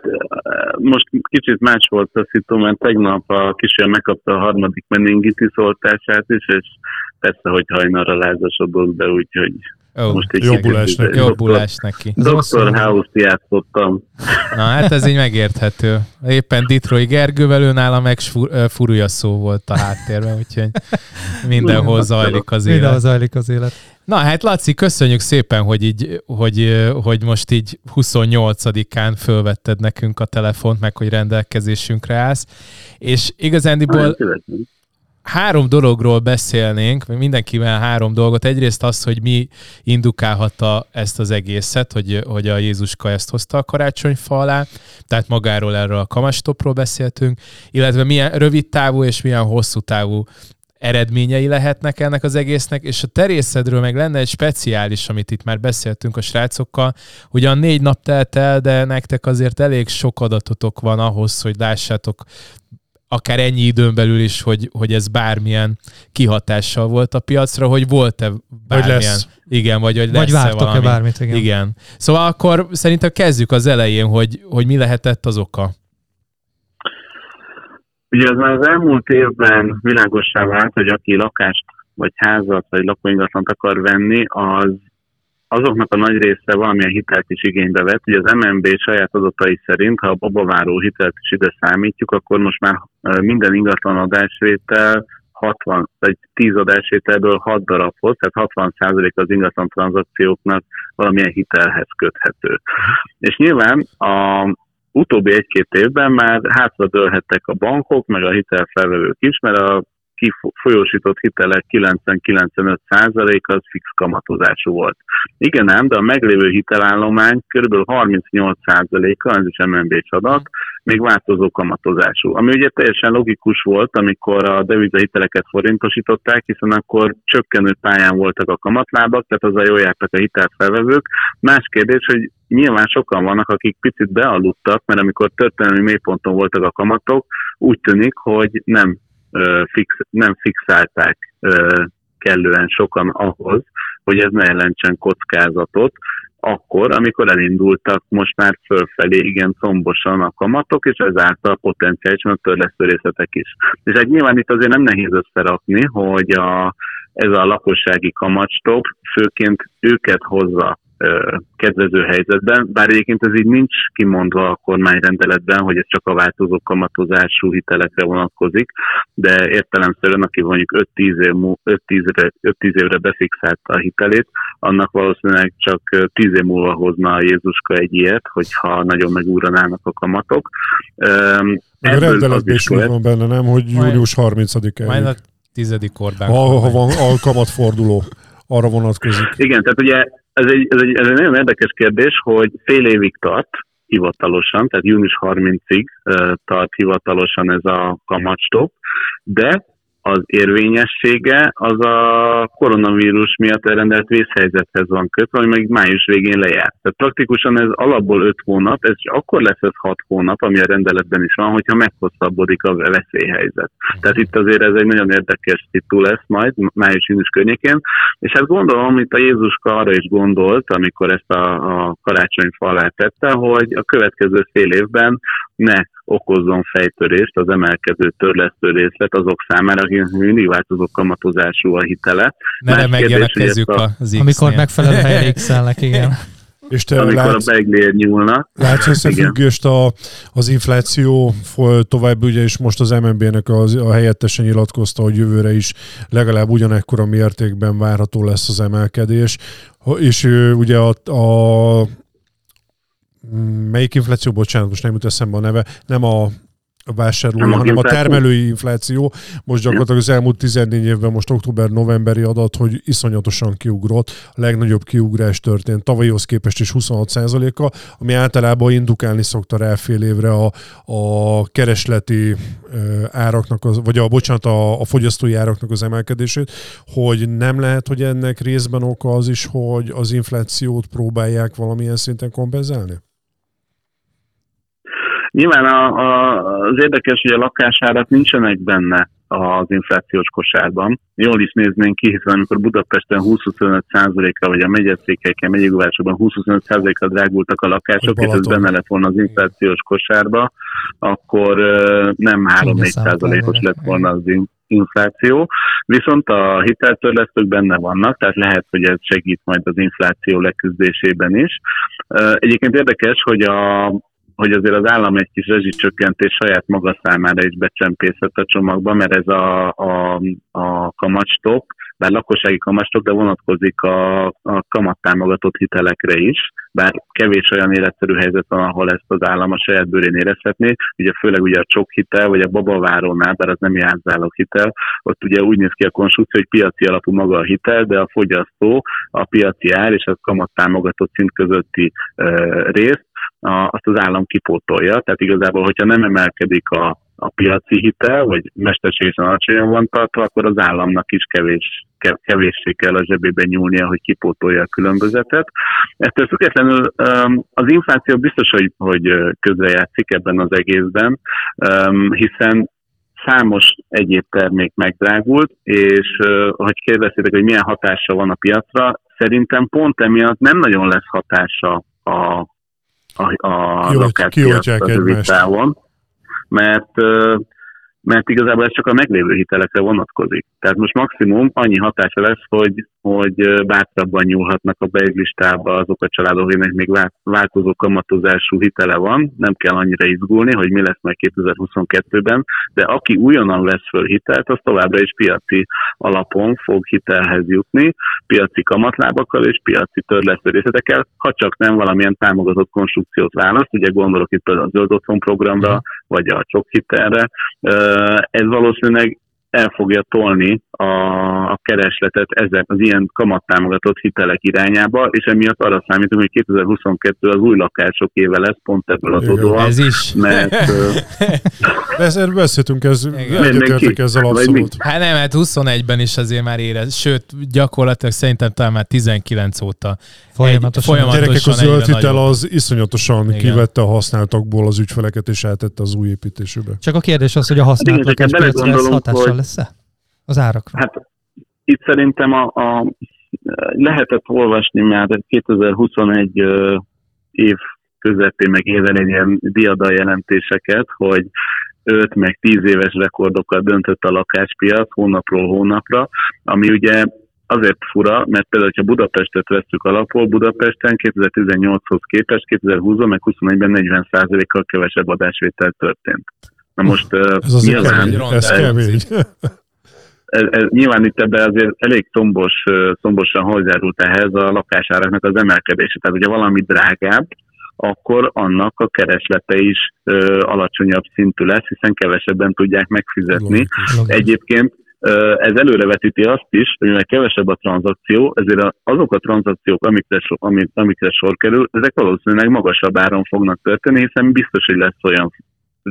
most kicsit más volt a szitu, mert tegnap a kísér megkapta a harmadik meningitis oltását is, és persze, hogy hajnalra lázasodott be, úgyhogy Oh, most egy jobbulás neki. Jobbulás neki. Dr. House-t játszottam. Na hát ez így megérthető. Éppen Detroit Gergővel ő nála meg furúja szó volt a háttérben, úgyhogy mindenhol zajlik az élet. Mindenhol zajlik az élet. Na hát Laci, köszönjük szépen, hogy, így, hogy, hogy most így 28-án fölvetted nekünk a telefont, meg hogy rendelkezésünkre állsz. És igazándiból három dologról beszélnénk, mindenkivel három dolgot. Egyrészt az, hogy mi indukálhatta ezt az egészet, hogy, hogy a Jézuska ezt hozta a karácsonyfa alá, tehát magáról erről a kamastopról beszéltünk, illetve milyen rövid távú és milyen hosszú távú eredményei lehetnek ennek az egésznek, és a terészedről meg lenne egy speciális, amit itt már beszéltünk a srácokkal, ugyan négy nap telt el, de nektek azért elég sok adatotok van ahhoz, hogy lássátok akár ennyi időn belül is, hogy, hogy ez bármilyen kihatással volt a piacra, hogy volt-e bármilyen... Vagy lesz. Igen, vagy hogy Vagy vártok-e bármit, igen. igen. Szóval akkor szerintem kezdjük az elején, hogy, hogy mi lehetett az oka. Ugye az már az elmúlt évben világossá vált, hogy aki lakást, vagy házat, vagy lakóingatlant akar venni, az azoknak a nagy része valamilyen hitelt is igénybe vett. Ugye az MNB saját adatai szerint, ha a babaváró hitelt is ide számítjuk, akkor most már minden ingatlan adásvétel 60, vagy 10 adásvételből 6 darabhoz, tehát 60% az ingatlan tranzakcióknak valamilyen hitelhez köthető. És nyilván a utóbbi egy-két évben már hátra dőlhettek a bankok, meg a hitelfelvevők is, mert a kifolyósított hitelek 90-95% az fix kamatozású volt. Igen ám, de a meglévő hitelállomány kb. 38%-a, ez is MNB adat, még változó kamatozású. Ami ugye teljesen logikus volt, amikor a devizahiteleket forintosították, hiszen akkor csökkenő pályán voltak a kamatlábak, tehát az a jól jártak a hitelt felvevők. Más kérdés, hogy nyilván sokan vannak, akik picit bealudtak, mert amikor történelmi mélyponton voltak a kamatok, úgy tűnik, hogy nem fix, nem fixálták kellően sokan ahhoz, hogy ez ne jelentsen kockázatot, akkor, amikor elindultak most már fölfelé igen combosan a kamatok, és ezáltal potenciálisan a törlesztő is. És egy nyilván itt azért nem nehéz összerakni, hogy a, ez a lakossági kamatstop főként őket hozza kedvező helyzetben, bár egyébként ez így nincs kimondva a kormányrendeletben, hogy ez csak a változó kamatozású hitelekre vonatkozik, de értelemszerűen, aki mondjuk 5-10, év, 5-10, évre, 5-10 évre befixált a hitelét, annak valószínűleg csak 10 év múlva hozna a Jézuska egy ilyet, hogyha nagyon megúranának a kamatok. A rendeletben is úgy van benne, nem, hogy július 30-án. Majd a tizedik Orbán. Ha, ha van a kamatforduló, arra vonatkozik. Igen, tehát ugye ez egy, ez, egy, ez egy nagyon érdekes kérdés, hogy fél évig tart hivatalosan, tehát június 30-ig uh, tart hivatalosan ez a kamatstop, de az érvényessége az a koronavírus miatt elrendelt vészhelyzethez van kötve, ami meg május végén lejárt. Tehát praktikusan ez alapból 5 hónap, ez akkor lesz ez 6 hónap, ami a rendeletben is van, hogyha meghosszabbodik a veszélyhelyzet. Tehát itt azért ez egy nagyon érdekes titul lesz majd, május-június környékén, és hát gondolom, itt a Jézuska arra is gondolt, amikor ezt a, a karácsonyfa tette, hogy a következő fél évben ne okozzon fejtörést az emelkedő törlesztő részlet azok számára, akik mindig változó kamatozású a hitele. Ne megjelentkezzük a, az Amikor megfelelő helyre x igen. És te Amikor látsz, a beglér nyúlna. Látsz összefüggést a, az infláció tovább, ugye is most az MNB-nek az, a helyettesen nyilatkozta, hogy jövőre is legalább ugyanekkora mértékben várható lesz az emelkedés. És ugye a, a melyik infláció, bocsánat, most nem jut eszembe a neve, nem a vásárlói, hanem infláció. a termelői infláció. Most gyakorlatilag az elmúlt 14 évben, most október-novemberi adat, hogy iszonyatosan kiugrott, a legnagyobb kiugrás történt tavalyhoz képest is 26%-a, ami általában indukálni szokta rá fél évre a, a keresleti áraknak, az, vagy a, bocsánat, a, a fogyasztói áraknak az emelkedését, hogy nem lehet, hogy ennek részben oka az is, hogy az inflációt próbálják valamilyen szinten kompenzálni? Nyilván a, a, az érdekes, hogy a lakásárak nincsenek benne az inflációs kosárban. Jól is néznénk ki, hiszen amikor Budapesten 20-25%-a, vagy a megyeszékeiken, megyegúvásokban 20-25%-a drágultak a lakások, és ez benne lett volna az inflációs kosárba, akkor nem 3-4%-os lett volna az infláció, viszont a hiteltörlesztők benne vannak, tehát lehet, hogy ez segít majd az infláció leküzdésében is. Egyébként érdekes, hogy a, hogy azért az állam egy kis rezsicsökkentés saját maga számára is becsempészett a csomagba, mert ez a, a, a kamatstop, bár lakossági kamatstop, de vonatkozik a, a kamattámogatott hitelekre is, bár kevés olyan életszerű helyzet van, ahol ezt az állam a saját bőrén érezhetné, ugye főleg ugye a csok hitel, vagy a babavárónál, bár az nem járdáló hitel, ott ugye úgy néz ki a konstrukció, hogy piaci alapú maga a hitel, de a fogyasztó a piaci ár és a kamattámogatott szint közötti e, részt a, azt az állam kipótolja. Tehát igazából, hogyha nem emelkedik a, a piaci hitel, vagy mesterségesen alacsonyan van tartva, akkor az államnak is kevés, kevéssé kell a zsebébe nyúlnia, hogy kipótolja a különbözetet. Ettől függetlenül az infláció biztos, hogy, hogy közrejátszik ebben az egészben, hiszen számos egyéb termék megdrágult, és hogy kérdeztétek, hogy milyen hatása van a piacra, szerintem pont emiatt nem nagyon lesz hatása a a, a lakációt rövid távon, mert mert igazából ez csak a meglévő hitelekre vonatkozik. Tehát most maximum annyi hatása lesz, hogy, hogy bátrabban nyúlhatnak a beiglistába azok a családok, akiknek még változó kamatozású hitele van, nem kell annyira izgulni, hogy mi lesz majd 2022-ben, de aki újonnan vesz föl hitelt, az továbbra is piaci alapon fog hitelhez jutni, piaci kamatlábakkal és piaci törlesztő részletekkel, ha csak nem valamilyen támogatott konstrukciót választ, ugye gondolok itt például a zöld otthon programra, vagy a csok hitelre, ez valószínűleg el fogja tolni a, a keresletet ezek az ilyen kamattámogatott hitelek irányába, és emiatt arra számítunk, hogy 2022 az új lakások éve lesz, pont ebből a tudóan. Ez is. Mert... Ezzel beszéltünk, ez egyetértek ezzel abszolút. Hát nem, hát 21-ben is azért már érez, sőt, gyakorlatilag szerintem talán már 19 óta. Folyamatosan. Egy, folyamatosan Gyerekek, a zöld hitel az iszonyatosan Igen. kivette a használtakból az ügyfeleket, és eltette az új építésűbe. Csak a kérdés az, hogy a használt lakáspiacra ez hatással lesz-e? Az árakra? Hát itt szerintem a, a lehetett olvasni már 2021 év közepén, meg éven ilyen diada jelentéseket, hogy 5 meg 10 éves rekordokat döntött a lakáspiac hónapról hónapra, ami ugye azért fura, mert például, ha Budapestet veszük alapul, Budapesten 2018-hoz képest 2020-ban meg 21-ben 40%-kal kevesebb adásvétel történt. Na most ez uh, nyilván... Kemény, ez, kemény. Ez, ez, nyilván itt ebben azért elég szombos, szombosan hozzájárult ehhez a lakásáraknak az emelkedése. Tehát, hogyha valami drágább, akkor annak a kereslete is ö, alacsonyabb szintű lesz, hiszen kevesebben tudják megfizetni. Egyébként ez előrevetíti azt is, hogy mivel kevesebb a tranzakció, ezért azok a tranzakciók, amikre, amik, amikre sor kerül, ezek valószínűleg magasabb áron fognak történni, hiszen biztos, hogy lesz olyan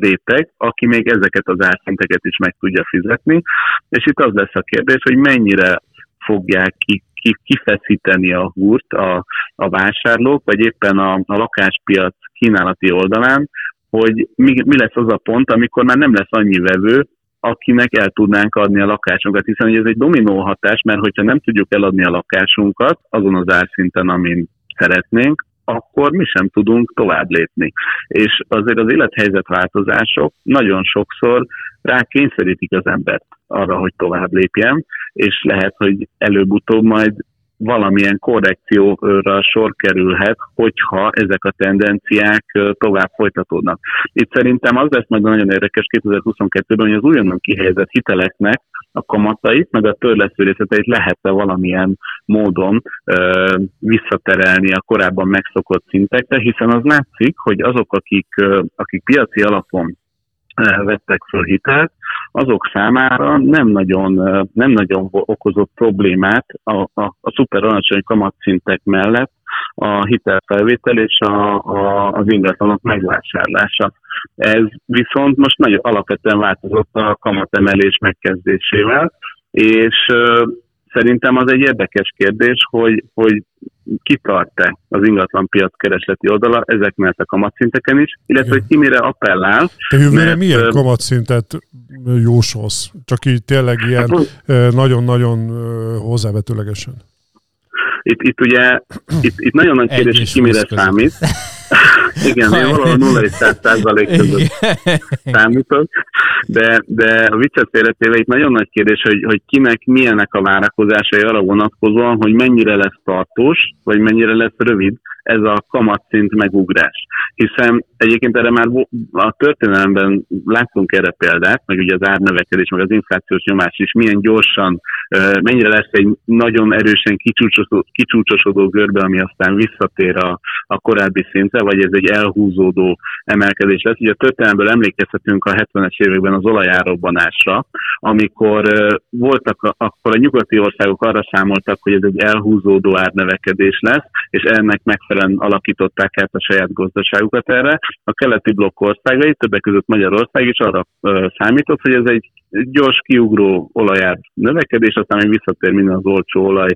réteg, aki még ezeket az árszinteket is meg tudja fizetni, és itt az lesz a kérdés, hogy mennyire fogják ki, ki, kifeszíteni a húrt a, a vásárlók, vagy éppen a, a lakáspiac kínálati oldalán, hogy mi, mi lesz az a pont, amikor már nem lesz annyi vevő, akinek el tudnánk adni a lakásunkat, hiszen ez egy dominó hatás, mert hogyha nem tudjuk eladni a lakásunkat azon az árszinten, amin szeretnénk, akkor mi sem tudunk tovább lépni. És azért az élethelyzet változások nagyon sokszor rá kényszerítik az embert arra, hogy tovább lépjen, és lehet, hogy előbb-utóbb majd valamilyen korrekcióra sor kerülhet, hogyha ezek a tendenciák tovább folytatódnak. Itt szerintem az lesz majd nagyon érdekes 2022-ben, hogy az újonnan kihelyezett hiteleknek a kamatait, meg a törlesztő részleteit lehet-e valamilyen módon ö, visszaterelni a korábban megszokott szintekre, hiszen az látszik, hogy azok, akik, ö, akik piaci alapon vettek föl hitelt, azok számára nem nagyon, nem nagyon okozott problémát a, a, a szuper alacsony kamatszintek mellett a hitelfelvétel és a, a, az ingatlanok megvásárlása. Ez viszont most nagyon alapvetően változott a kamatemelés megkezdésével, és szerintem az egy érdekes kérdés, hogy, hogy kitart-e az ingatlanpiac keresleti oldala ezek a kamatszinteken is, illetve hogy ki mire appellál. Te jövőre mert, milyen kamatszintet jósolsz? Csak így tényleg ilyen hát, nagyon-nagyon hozzávetőlegesen. Itt, itt ugye, itt, itt nagyon nagy kérdés, hogy ki mire számít. Igen, én valahol 0 és 100 százalék között számítok, de, de a viccet félretéve itt nagyon nagy kérdés, hogy, hogy kinek milyenek a várakozásai arra vonatkozóan, hogy mennyire lesz tartós, vagy mennyire lesz rövid ez a kamatszint megugrás. Hiszen egyébként erre már a történelemben láttunk erre példát, meg ugye az árnövekedés, meg az inflációs nyomás is, milyen gyorsan, mennyire lesz egy nagyon erősen kicsúcsosodó, kicsúcsosodó görbe, ami aztán visszatér a, a korábbi szintre, vagy ez egy elhúzódó emelkedés lesz. Ugye a történelemből emlékezhetünk a 70-es években az olajárobbanásra, amikor voltak, akkor a nyugati országok arra számoltak, hogy ez egy elhúzódó árnövekedés lesz, és ennek megfelelően alakították át a saját gazdaságukat erre. A keleti blokk országai, többek között Magyarország is arra számított, hogy ez egy gyors kiugró olajár növekedés, aztán még visszatér minden az olcsó olaj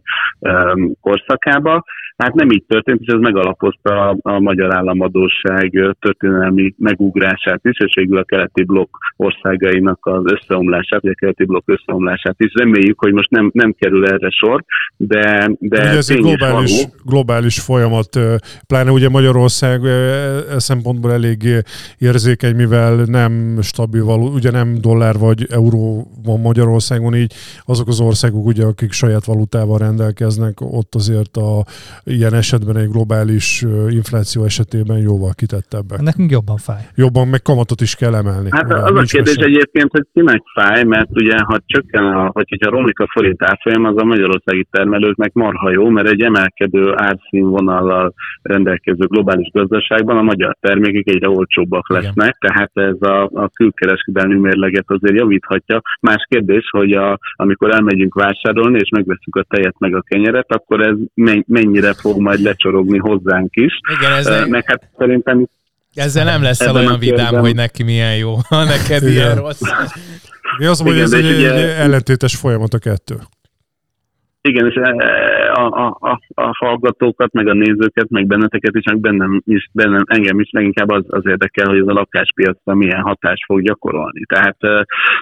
korszakába. Hát nem így történt, és ez megalapozta a, a magyar államadóság történelmi megugrását is, és végül a keleti blokk országainak az összeomlását, vagy a keleti blokk összeomlását is. Reméljük, hogy most nem, nem kerül erre sor, de, de ugye ez egy globális, globális folyamat, pláne ugye Magyarország e szempontból elég érzékeny, mivel nem stabil való, ugye nem dollár vagy euró van Magyarországon, így azok az országok, ugye, akik saját valutával rendelkeznek, ott azért a ilyen esetben egy globális infláció esetében jóval kitettebbek. Nekünk jobban fáj. Jobban, meg kamatot is kell emelni. Hát az a kérdés messze. egyébként, hogy kinek fáj, mert ugye ha csökken, a, vagy hogyha romlik a forint árfolyam, az a magyarországi termelőknek marha jó, mert egy emelkedő árszínvonallal rendelkező globális gazdaságban a magyar termékek egyre olcsóbbak lesznek, Igen. tehát ez a, a külkereskedelmi mérleget azért javíthatja. Más kérdés, hogy a, amikor elmegyünk vásárolni, és megveszünk a tejet meg a kenyeret, akkor ez mennyire fog majd lecsorogni hozzánk is. Igen, ez meg hát szerintem ezzel nem lesz olyan vidám, hogy neki milyen jó, ha neked ilyen rossz. Mi azt mondom, hogy ez egy, ugye... ellentétes folyamat a kettő. Igen, és a, a, a, a hallgatókat, meg a nézőket, meg benneteket is, meg bennem is, bennem, engem is leginkább az, az érdekel, hogy ez a lakáspiacra milyen hatást fog gyakorolni. Tehát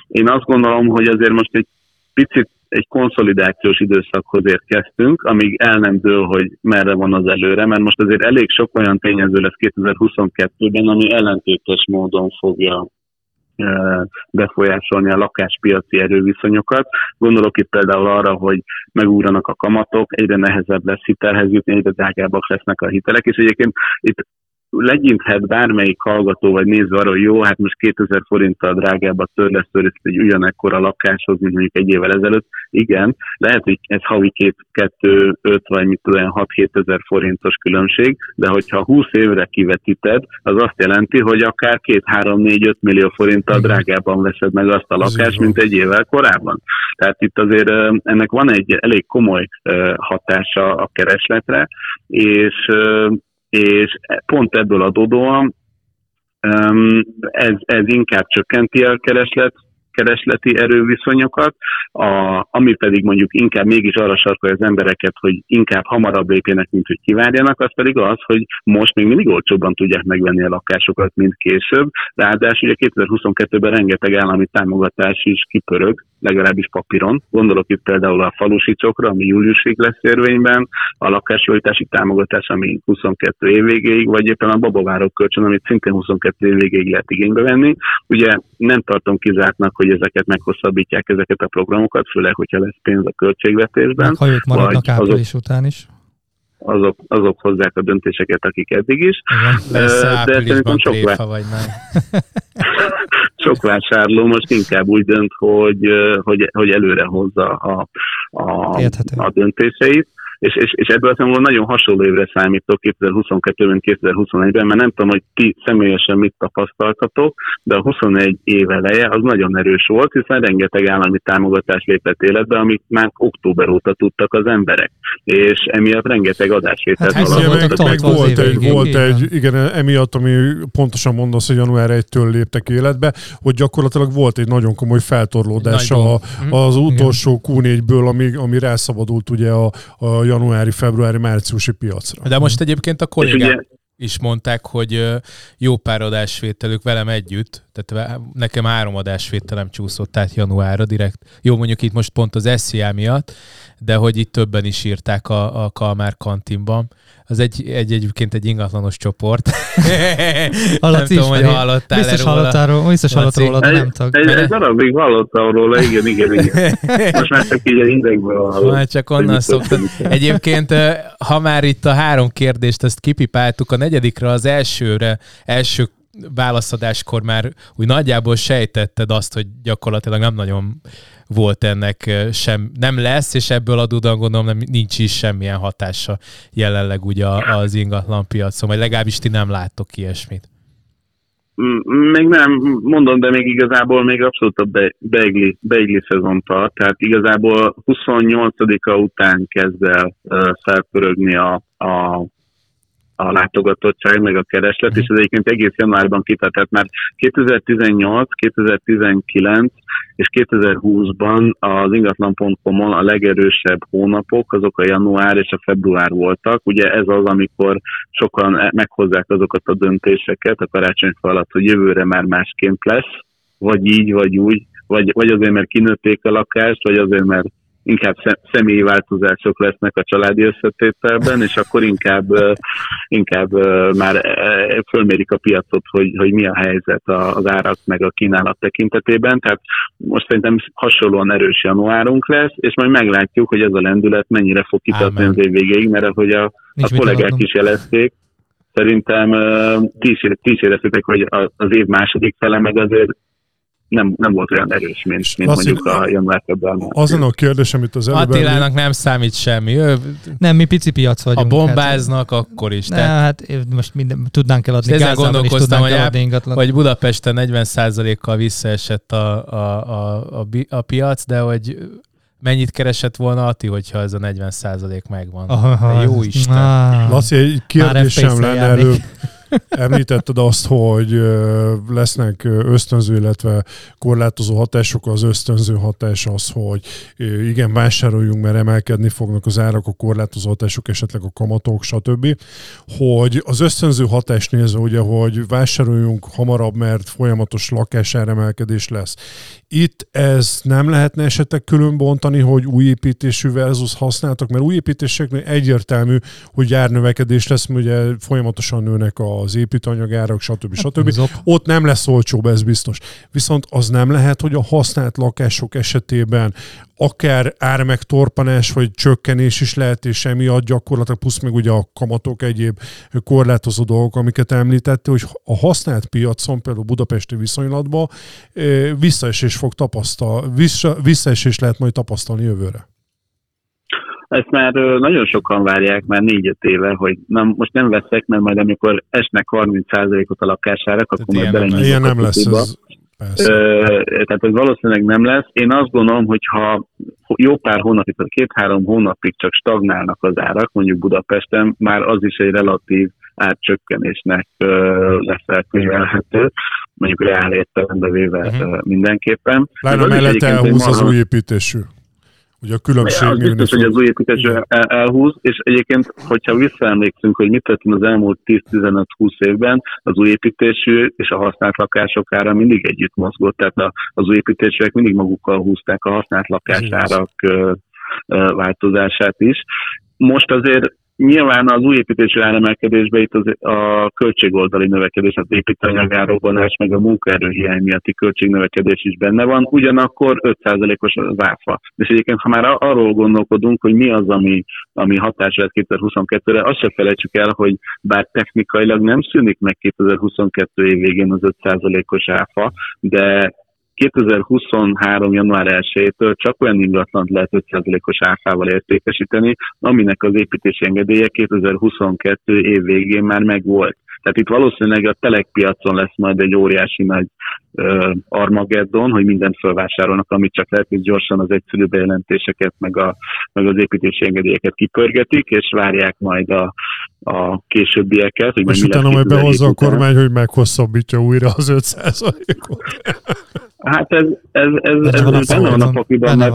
én azt gondolom, hogy azért most egy picit egy konszolidációs időszakhoz érkeztünk, amíg el nem dől, hogy merre van az előre, mert most azért elég sok olyan tényező lesz 2022-ben, ami ellentétes módon fogja befolyásolni a lakáspiaci erőviszonyokat. Gondolok itt például arra, hogy megúranak a kamatok, egyre nehezebb lesz hitelhez jutni, egyre drágábbak lesznek a hitelek, és egyébként itt legyinthet bármelyik hallgató vagy néző arra, hogy jó, hát most 2000 forinttal drágább a törlesztőrész egy ugyanekkora lakáshoz, mint mondjuk egy évvel ezelőtt. Igen, lehet, hogy ez havi 2, 5 vagy mit tudom, 6-7 ezer forintos különbség, de hogyha 20 évre kivetíted, az azt jelenti, hogy akár 2-3-4-5 millió forinttal drágábban veszed meg azt a lakást, mint egy évvel korábban. Tehát itt azért ennek van egy elég komoly hatása a keresletre, és és pont ebből adódóan ez, ez inkább csökkenti a kereslet keresleti erőviszonyokat, a, ami pedig mondjuk inkább mégis arra sarkolja az embereket, hogy inkább hamarabb lépjenek, mint hogy kivárjanak, az pedig az, hogy most még mindig olcsóbban tudják megvenni a lakásokat, mint később. Ráadásul ugye 2022-ben rengeteg állami támogatás is kipörög, legalábbis papíron. Gondolok itt például a falusicsokra, ami júliusig lesz érvényben, a lakásjavítási támogatás, ami 22 év végéig, vagy éppen a babavárok kölcsön, amit szintén 22 év végéig lehet igénybe venni. Ugye nem tartom kizártnak, hogy ezeket meghosszabbítják, ezeket a programokat, főleg, hogyha lesz pénz a költségvetésben. Ha ők maradnak április azok, után is azok, azok hozzák a döntéseket, akik eddig is. Igen, lesz De szerintem sok, tréfa, vagy sok vásárló most inkább úgy dönt, hogy, hogy, hogy előre hozza a, a, a döntéseit és, és, és ebből azt mondom, nagyon hasonló évre számítok 2022-ben, 2021-ben, mert nem tudom, hogy ti személyesen mit tapasztaltatok, de a 21 év eleje az nagyon erős volt, hiszen rengeteg állami támogatás lépett életbe, amit már október óta tudtak az emberek, és emiatt rengeteg adásvételt hát, meg, meg volt, egy, volt egy, igen, emiatt, ami pontosan mondasz, hogy január 1-től léptek életbe, hogy gyakorlatilag volt egy nagyon komoly feltorlódás a, az utolsó Q4-ből, ami, ami rászabadult ugye a, a januári, februári, márciusi piacra. De most egyébként a kollégák is mondták, hogy jó pár adásvételük velem együtt, tehát nekem három adásvételem csúszott át januárra direkt. Jó, mondjuk itt most pont az SZIA miatt, de hogy itt többen is írták a, a Kalmár kantinban. Az egy, egy egyébként egy ingatlanos csoport. nem tudom, hogy hallottál Biztos hallottál róla, biztos hallottál róla, de nem tag. Egy, egy darabig hallottam róla, igen, igen, igen. Most már csak így a indekből hallottam. Már csak onnan szoktad. Egyébként, ha már itt a három kérdést, ezt kipipáltuk, a negyedikre az elsőre, első válaszadáskor már úgy nagyjából sejtetted azt, hogy gyakorlatilag nem nagyon volt ennek sem, nem lesz, és ebből adódóan gondolom nem, nincs is semmilyen hatása jelenleg ugye az ingatlan piacon, vagy legalábbis ti nem láttok ilyesmit. Még nem, mondom, de még igazából még abszolút a be, beigli, beigli szezon tart, tehát igazából 28-a után kezd el felpörögni a, a a látogatottság, meg a kereslet, és ez egyébként egész januárban kitartott, mert 2018, 2019 és 2020-ban az ingatlan.com-on a legerősebb hónapok, azok a január és a február voltak. Ugye ez az, amikor sokan e- meghozzák azokat a döntéseket a karácsonyfa alatt, hogy jövőre már másként lesz, vagy így, vagy úgy, vagy, vagy azért, mert kinőtték a lakást, vagy azért, mert inkább személyi változások lesznek a családi összetételben, és akkor inkább, inkább már fölmérik a piacot, hogy, hogy mi a helyzet az árak meg a kínálat tekintetében. Tehát most szerintem hasonlóan erős januárunk lesz, és majd meglátjuk, hogy ez a lendület mennyire fog kitartani az év végéig, mert ahogy a, a kollégák is jelezték, szerintem ti is, éreztétek, hogy az év második fele meg azért nem, nem volt olyan erős, mint, mint mondjuk a január februárban. Azon a kérdés, amit az előbb... Attilának nem számít semmi. Ő, nem, mi pici piac vagyunk. Ha bombáznak, hát, akkor is. Ne, tehát... hát most minden, tudnánk eladni Ezzel gondolkoztam, hogy, eladni hogy Budapesten 40%-kal visszaesett a, a, a, a, a piac, de hogy mennyit keresett volna Ati, hogyha ez a 40% megvan. Aha, jó Isten. Laci, egy kérdésem lenne előbb. Említetted azt, hogy lesznek ösztönző, illetve korlátozó hatások. Az ösztönző hatás az, hogy igen, vásároljunk, mert emelkedni fognak az árak, a korlátozó hatások, esetleg a kamatok, stb. Hogy az ösztönző hatás nézve, ugye, hogy vásároljunk hamarabb, mert folyamatos lakásáremelkedés lesz. Itt ez nem lehetne esetleg különbontani, hogy új építésű versus használtak, mert új építéseknél egyértelmű, hogy járnövekedés lesz, mert ugye folyamatosan nőnek a az építőanyagárak, stb. stb. Hát, Ott nem lesz olcsóbb, ez biztos. Viszont az nem lehet, hogy a használt lakások esetében akár ármegtorpanás vagy csökkenés is lehet, és emiatt gyakorlatilag plusz meg ugye a kamatok egyéb korlátozó dolgok, amiket említette, hogy a használt piacon, például budapesti viszonylatban visszaesés fog tapasztalni, vissza, visszaesés lehet majd tapasztalni jövőre. Ezt már nagyon sokan várják, már négy-öt éve, hogy nem, most nem veszek, mert majd amikor esnek 30%-ot a lakásárak, akkor majd belenyújtok Ilyen nem lesz ez. Ö, tehát ez valószínűleg nem lesz. Én azt gondolom, hogy ha jó pár hónapig, tehát két-három hónapig csak stagnálnak az árak, mondjuk Budapesten, már az is egy relatív árcsökkenésnek lesz elkönyvelhető, mondjuk reál értelembe véve uh-huh. mindenképpen. Lána mellett elhúz az új építésű. Ugye a különbség az biztos, hogy az új építés el, elhúz, és egyébként, hogyha visszaemlékszünk, hogy mit történt az elmúlt 10-15-20 évben, az új építésű és a használt lakások ára mindig együtt mozgott, tehát az új építésűek mindig magukkal húzták a használt lakásárak változását is. Most azért Nyilván az új építésű áremelkedésben itt az, a költségoldali növekedés, az építőanyagárobbanás, meg a munkaerőhiány miatti költségnövekedés is benne van, ugyanakkor 5%-os az áfa. És egyébként, ha már arról gondolkodunk, hogy mi az, ami, ami hatás lesz 2022-re, azt se felejtsük el, hogy bár technikailag nem szűnik meg 2022 év végén az 5%-os áfa, de 2023. január 1-től csak olyan ingatlant lehet 5%-os áfával értékesíteni, aminek az építési engedélye 2022 év végén már megvolt. Tehát itt valószínűleg a telekpiacon lesz majd egy óriási nagy uh, Armageddon, hogy mindent felvásárolnak, amit csak lehet, hogy gyorsan az egyszerű bejelentéseket, meg, a, meg az építési engedélyeket kipörgetik, és várják majd a, a későbbieket. Hogy és utána majd behozza a kormány, hogy meghosszabbítja újra az 5%-ot. Hát ez, ez, ez, ez, ez benne van a pakliban, mert,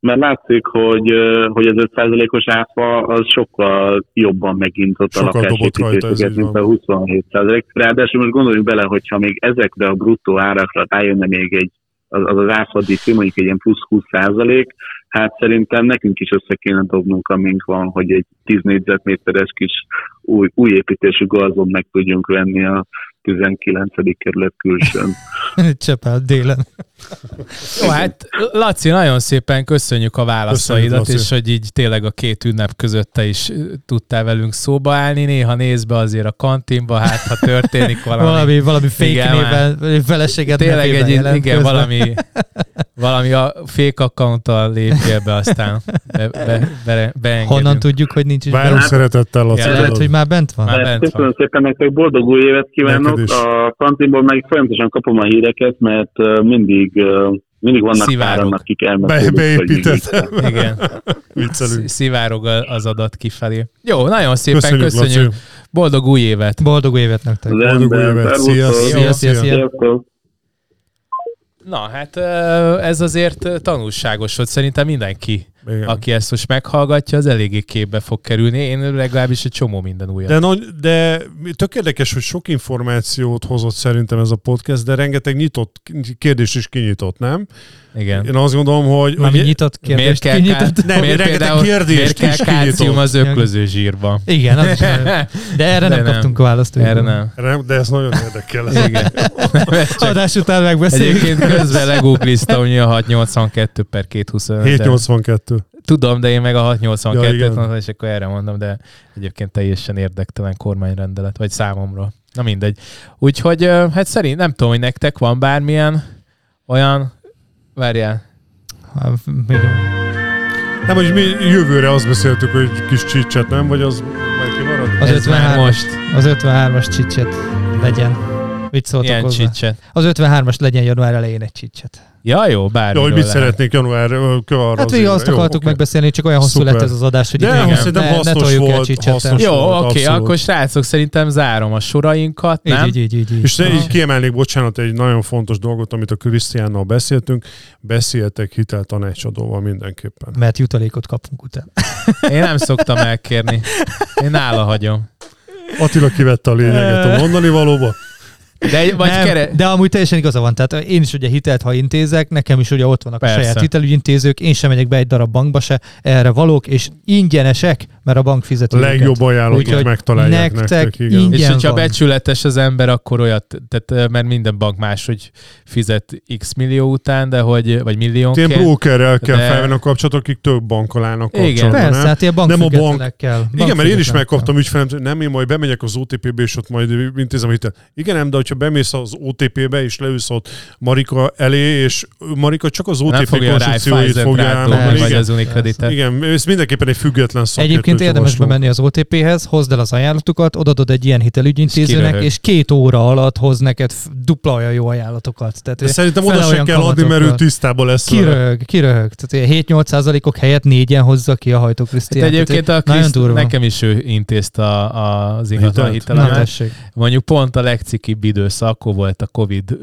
mert látszik, hogy, hogy az 5%-os áfa az sokkal jobban megintott a lakásépítéseket, mint a 27%. Ráadásul most gondoljunk bele, hogyha még ezekre a bruttó árakra rájönne még egy az az, az áfadíj, mondjuk egy ilyen plusz 20 százalék, hát szerintem nekünk is össze kéne dobnunk, amink van, hogy egy 10 négyzetméteres kis új, új építésű gazon meg tudjunk venni a 19. kerület külsőn. Csepel délen. Jó, hát Laci, nagyon szépen köszönjük a válaszaidat, köszönjük, és hogy így tényleg a két ünnep között te is tudtál velünk szóba állni. Néha néz be azért a kantinba, hát ha történik valami. valami, valami fake néven, feleséget Tényleg egy, igen, közben. valami, valami a fake account lépjél be, aztán be, be, be, be Honnan tudjuk, hogy nincs is Várunk szeretettel, Laci. Lehet, hogy már bent van. Már bent Köszönöm van. szépen nektek, boldog új évet kívánok. A kantinból meg folyamatosan kapom a híreket, mert mindig mindig vannak Szivárog. páran, akik elmesélik. Be, beépített. Igen. Szivárog az adat kifelé. Jó, nagyon szépen köszönjük. köszönjük. Boldog új évet. Boldog új évet nektek. Boldog új évet. Szia, szia, szia. szia. Na, hát ez azért tanulságos volt. Szerintem mindenki igen. aki ezt most meghallgatja, az eléggé képbe fog kerülni. Én legalábbis egy csomó minden újat. De, no, de tök érdekes, hogy sok információt hozott szerintem ez a podcast, de rengeteg nyitott kérdés is kinyitott, nem? Igen. Én azt gondolom, hogy... Már nyitott kérdést miért kell, kinyitott? Nem, miért rengeteg kérdést miért kell kálcium az öklöző zsírban? Igen, az de erre de nem, nem kaptunk választ. Erre nem. nem. De ez nagyon érdekel. Igen. Adás után megbeszéljük. Egyébként közben legoogliztam, hogy a 682 per 225. 782. Tudom, de én meg a 682-t ja, mondtam, és akkor erre mondom, de egyébként teljesen érdektelen kormányrendelet, vagy számomra. Na mindegy. Úgyhogy, hát szerint nem tudom, hogy nektek van bármilyen olyan Várjál. Nem, hogy mi jövőre azt beszéltük, hogy kis csicset, nem? Vagy az majd kimarad? Az 53 most. Az 53-as csicset legyen. Mit szóltok Ilyen hozzá? csicset. Az 53-as legyen január elején egy csicset. Ja, jó, bár. Jó, hogy mit lehet. szeretnék január arra Hát végül azt jó, akartuk okay. megbeszélni, csak olyan hosszú lett ez az adás, hogy De igen, ne, hasznos ne volt, el hasznos Jó, oké, okay, akkor srácok, szerintem zárom a sorainkat, nem? Így, így, így, így. És így kiemelnék, bocsánat, egy nagyon fontos dolgot, amit a Krisztiánnal beszéltünk, beszéltek hiteltanácsadóval mindenképpen. Mert jutalékot kapunk utána. Én nem szoktam elkérni. Én nála hagyom. Attila kivette a lényeget a mondani valóba. De, vagy nem, kere... de amúgy teljesen igaza van. Tehát én is ugye hitelt, ha intézek, nekem is ugye ott vannak Persze. a saját hitelügyintézők, én sem megyek be egy darab bankba se, erre valók, és ingyenesek, mert a bank fizeti Legjobb ajánlatot megtalálják nektek. nektek igen. És hogyha van. becsületes az ember, akkor olyat, tehát, mert minden bank más, hogy fizet x millió után, de hogy, vagy milliónként. Ilyen brokerrel kell de... felvenni a kapcsolatot, akik több bankkal állnak. Igen, persze, hát ilyen nem a bank... kell. Bank igen, mert én is megkaptam ügyfelem, nem én majd bemegyek az OTP-be, és ott majd intézem a hitelt. Igen, nem, de hogyha bemész az OTP-be, és leülsz ott Marika elé, és Marika csak az OTP konstrukcióit fogja elmondani. Vagy az Unikreditet. Igen, ez mindenképpen egy független szakértő. Egyébként érdemes bemenni az OTP-hez, hozd el az ajánlatukat, odadod egy ilyen hitelügyintézőnek, és két óra alatt hoz neked dupla olyan jó ajánlatokat. Tehát De szerintem oda sem kell adni, mert ő tisztában lesz. Kiröhög, kiröhög. Tehát 7-8 százalékok helyett négyen hozza ki a hajtó Krisztián. Hát egyébként a Kriszt, nekem is ő intézte az ingatlan hitelemet. Mondjuk pont a legcikibb időszak, akkor volt a Covid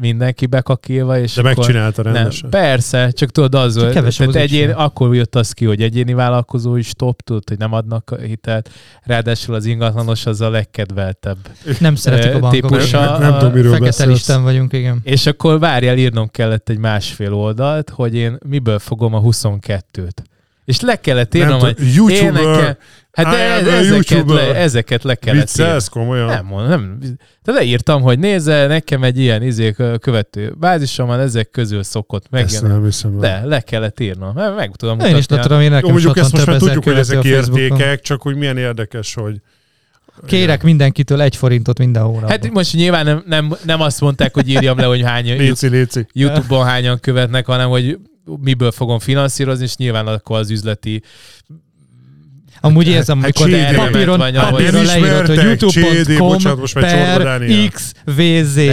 mindenki bekakilva, és De akkor megcsinálta rendesen. Nem, persze, csak tudod, az volt. Tehát egyén, akkor jött az ki, hogy egyéni vállalkozó is top, tudod, hogy nem adnak hitelt. Ráadásul az ingatlanos az a legkedveltebb Nem szeretik a bankokat. Típusa, nem, nem, tudom, miről Fekete listán vagyunk, igen. És akkor várjál, írnom kellett egy másfél oldalt, hogy én miből fogom a 22-t. És le kellett írnom, hogy YouTuber, Hát de ez, ezeket, le, ezeket le kellett Viccelsz komolyan? Nem mondom, nem. De leírtam, hogy nézze, nekem egy ilyen izé követő bázisom van, ezek közül szokott meg. Ezt nem hiszem. De le kellett írnom. Meg tudom mutatni. Én is le tudom, én nekem Jó, mondjuk ezt most már tudjuk, hogy ezek értékek, csak hogy milyen érdekes, hogy Kérek mindenkitől egy forintot minden hónapban. Hát most nyilván nem, nem, nem azt mondták, hogy írjam le, hogy hány léci, léci. YouTube-on hányan követnek, hanem hogy miből fogom finanszírozni, és nyilván akkor az üzleti Amúgy érzem, hát amikor hát papíron, papíron leírod, hogy youtube.com per xvzy.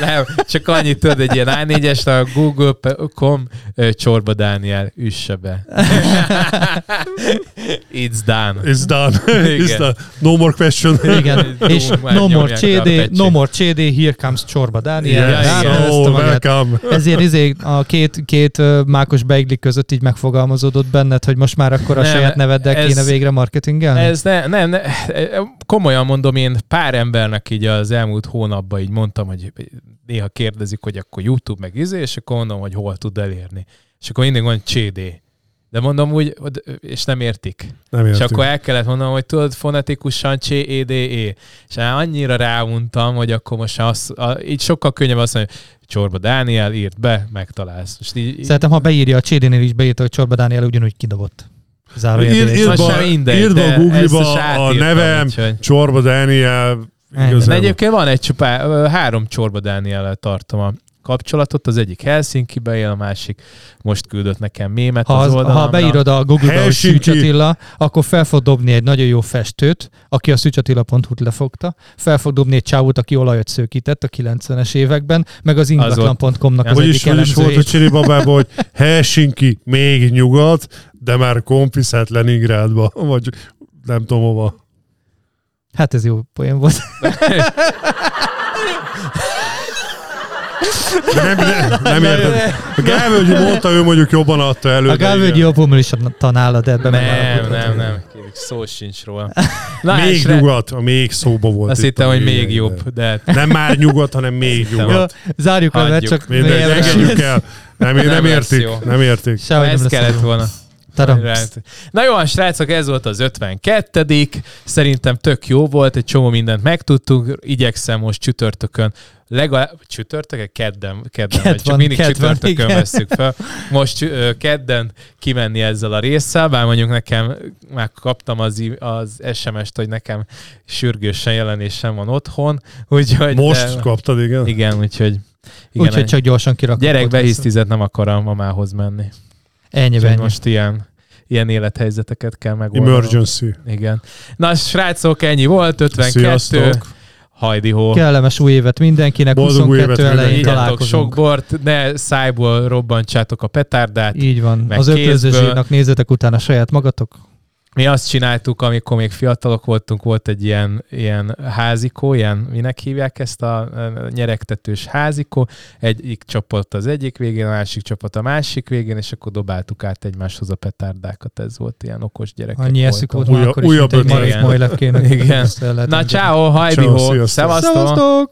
Nem, csak annyit tudod, egy ilyen A4-es, a google.com csorba Dániel üsse be. It's done. It's done. It's done. No more question. Igen, és no more CD, no more CD, here comes csorba Dániel. Yeah, so welcome. Ezért izé a két, két mákos beigli között így megfogalmazódott benned, hogy most már akkor a saját neveddel ez, kéne végre marketingelni? Ez ne, nem, ne, komolyan mondom, én pár embernek így az elmúlt hónapban így mondtam, hogy néha kérdezik, hogy akkor YouTube meg izé, és akkor mondom, hogy hol tud elérni. És akkor mindig van CD. De mondom úgy, és nem értik. Nem értik. És akkor el kellett mondanom, hogy tudod fonetikusan c e d e És annyira ráuntam, hogy akkor most az, a, így sokkal könnyebb azt mondani, hogy Csorba Dániel írt be, megtalálsz. Most így, Szerintem, ha beírja a CD-nél is beírta, hogy Csorba Dániel ugyanúgy kidobott. Írd be a Google-ba a nevem, Csorba Dániel. Egyébként van egy csupá, három Csorba Dániel tartom a kapcsolatot, az egyik Helsinki-be él, a másik most küldött nekem mémet ha, az, Ha beírod a Google-ba, hogy Szűcs Attila, akkor fel fog dobni egy nagyon jó festőt, aki a szűcsattila.hu-t lefogta, fel fog dobni egy csávót, aki olajat szőkített a 90-es években, meg az ingatlan.com-nak az, az egyik is, is volt a Csiri babában, hogy Helsinki még nyugat, de már kompiszát Leningrádba, vagy nem tudom hova. Hát ez jó poén volt. Nem, nem, nem érted. A Gálvölgyi mondta, ő mondjuk jobban adta elő. A Gálvölgyi jobban is tanálod de ebben Nem, nem, nem. Szó sincs róla. Na, még nyugat, a még szóba volt. Azt hittem, hogy még jobb. De... Nem már nyugat, hanem még nyugat. Zárjuk le, mert csak... Mindegy, engedjük el. Nem, nem, nem értik, nem értik. Sehogy ez kellett volna. Na jó, srácok, ez volt az 52 Szerintem tök jó volt, egy csomó mindent megtudtunk. Igyekszem most csütörtökön legalább csütörtök, kedden, kedden Ked vagy, csak mindig ked csütörtökön van, veszük fel. Most uh, kedden kimenni ezzel a résszel, bár mondjuk nekem már kaptam az, az SMS-t, hogy nekem sürgősen jelenésem van otthon. Úgyhogy, Most de, kaptad, igen? Igen, úgyhogy Úgyhogy csak gyorsan kirakom. Gyerek behisztizet, nem akar a mamához menni. Ennyi, ennyi. Most ilyen ilyen élethelyzeteket kell megoldani. Emergency. Igen. Na, srácok, ennyi volt, 52. Sziasztok. Hajdi hó. Kellemes új évet mindenkinek, Boldog 22 évet elején találkozunk. Sok bort, ne szájból robbantsátok a petárdát. Így van. Az öklözőzsírnak nézzetek utána saját magatok mi azt csináltuk, amikor még fiatalok voltunk, volt egy ilyen, ilyen házikó, ilyen, minek hívják ezt a nyeregtetős házikó, egyik csapat az egyik végén, a másik csapat a másik végén, és akkor dobáltuk át egymáshoz a petárdákat, ez volt ilyen okos gyerek. Annyi eszük volt, újabb, akkor újabb is, újabb egy Igen. Igen. Na, ciao, hajdi ho, szevasztok!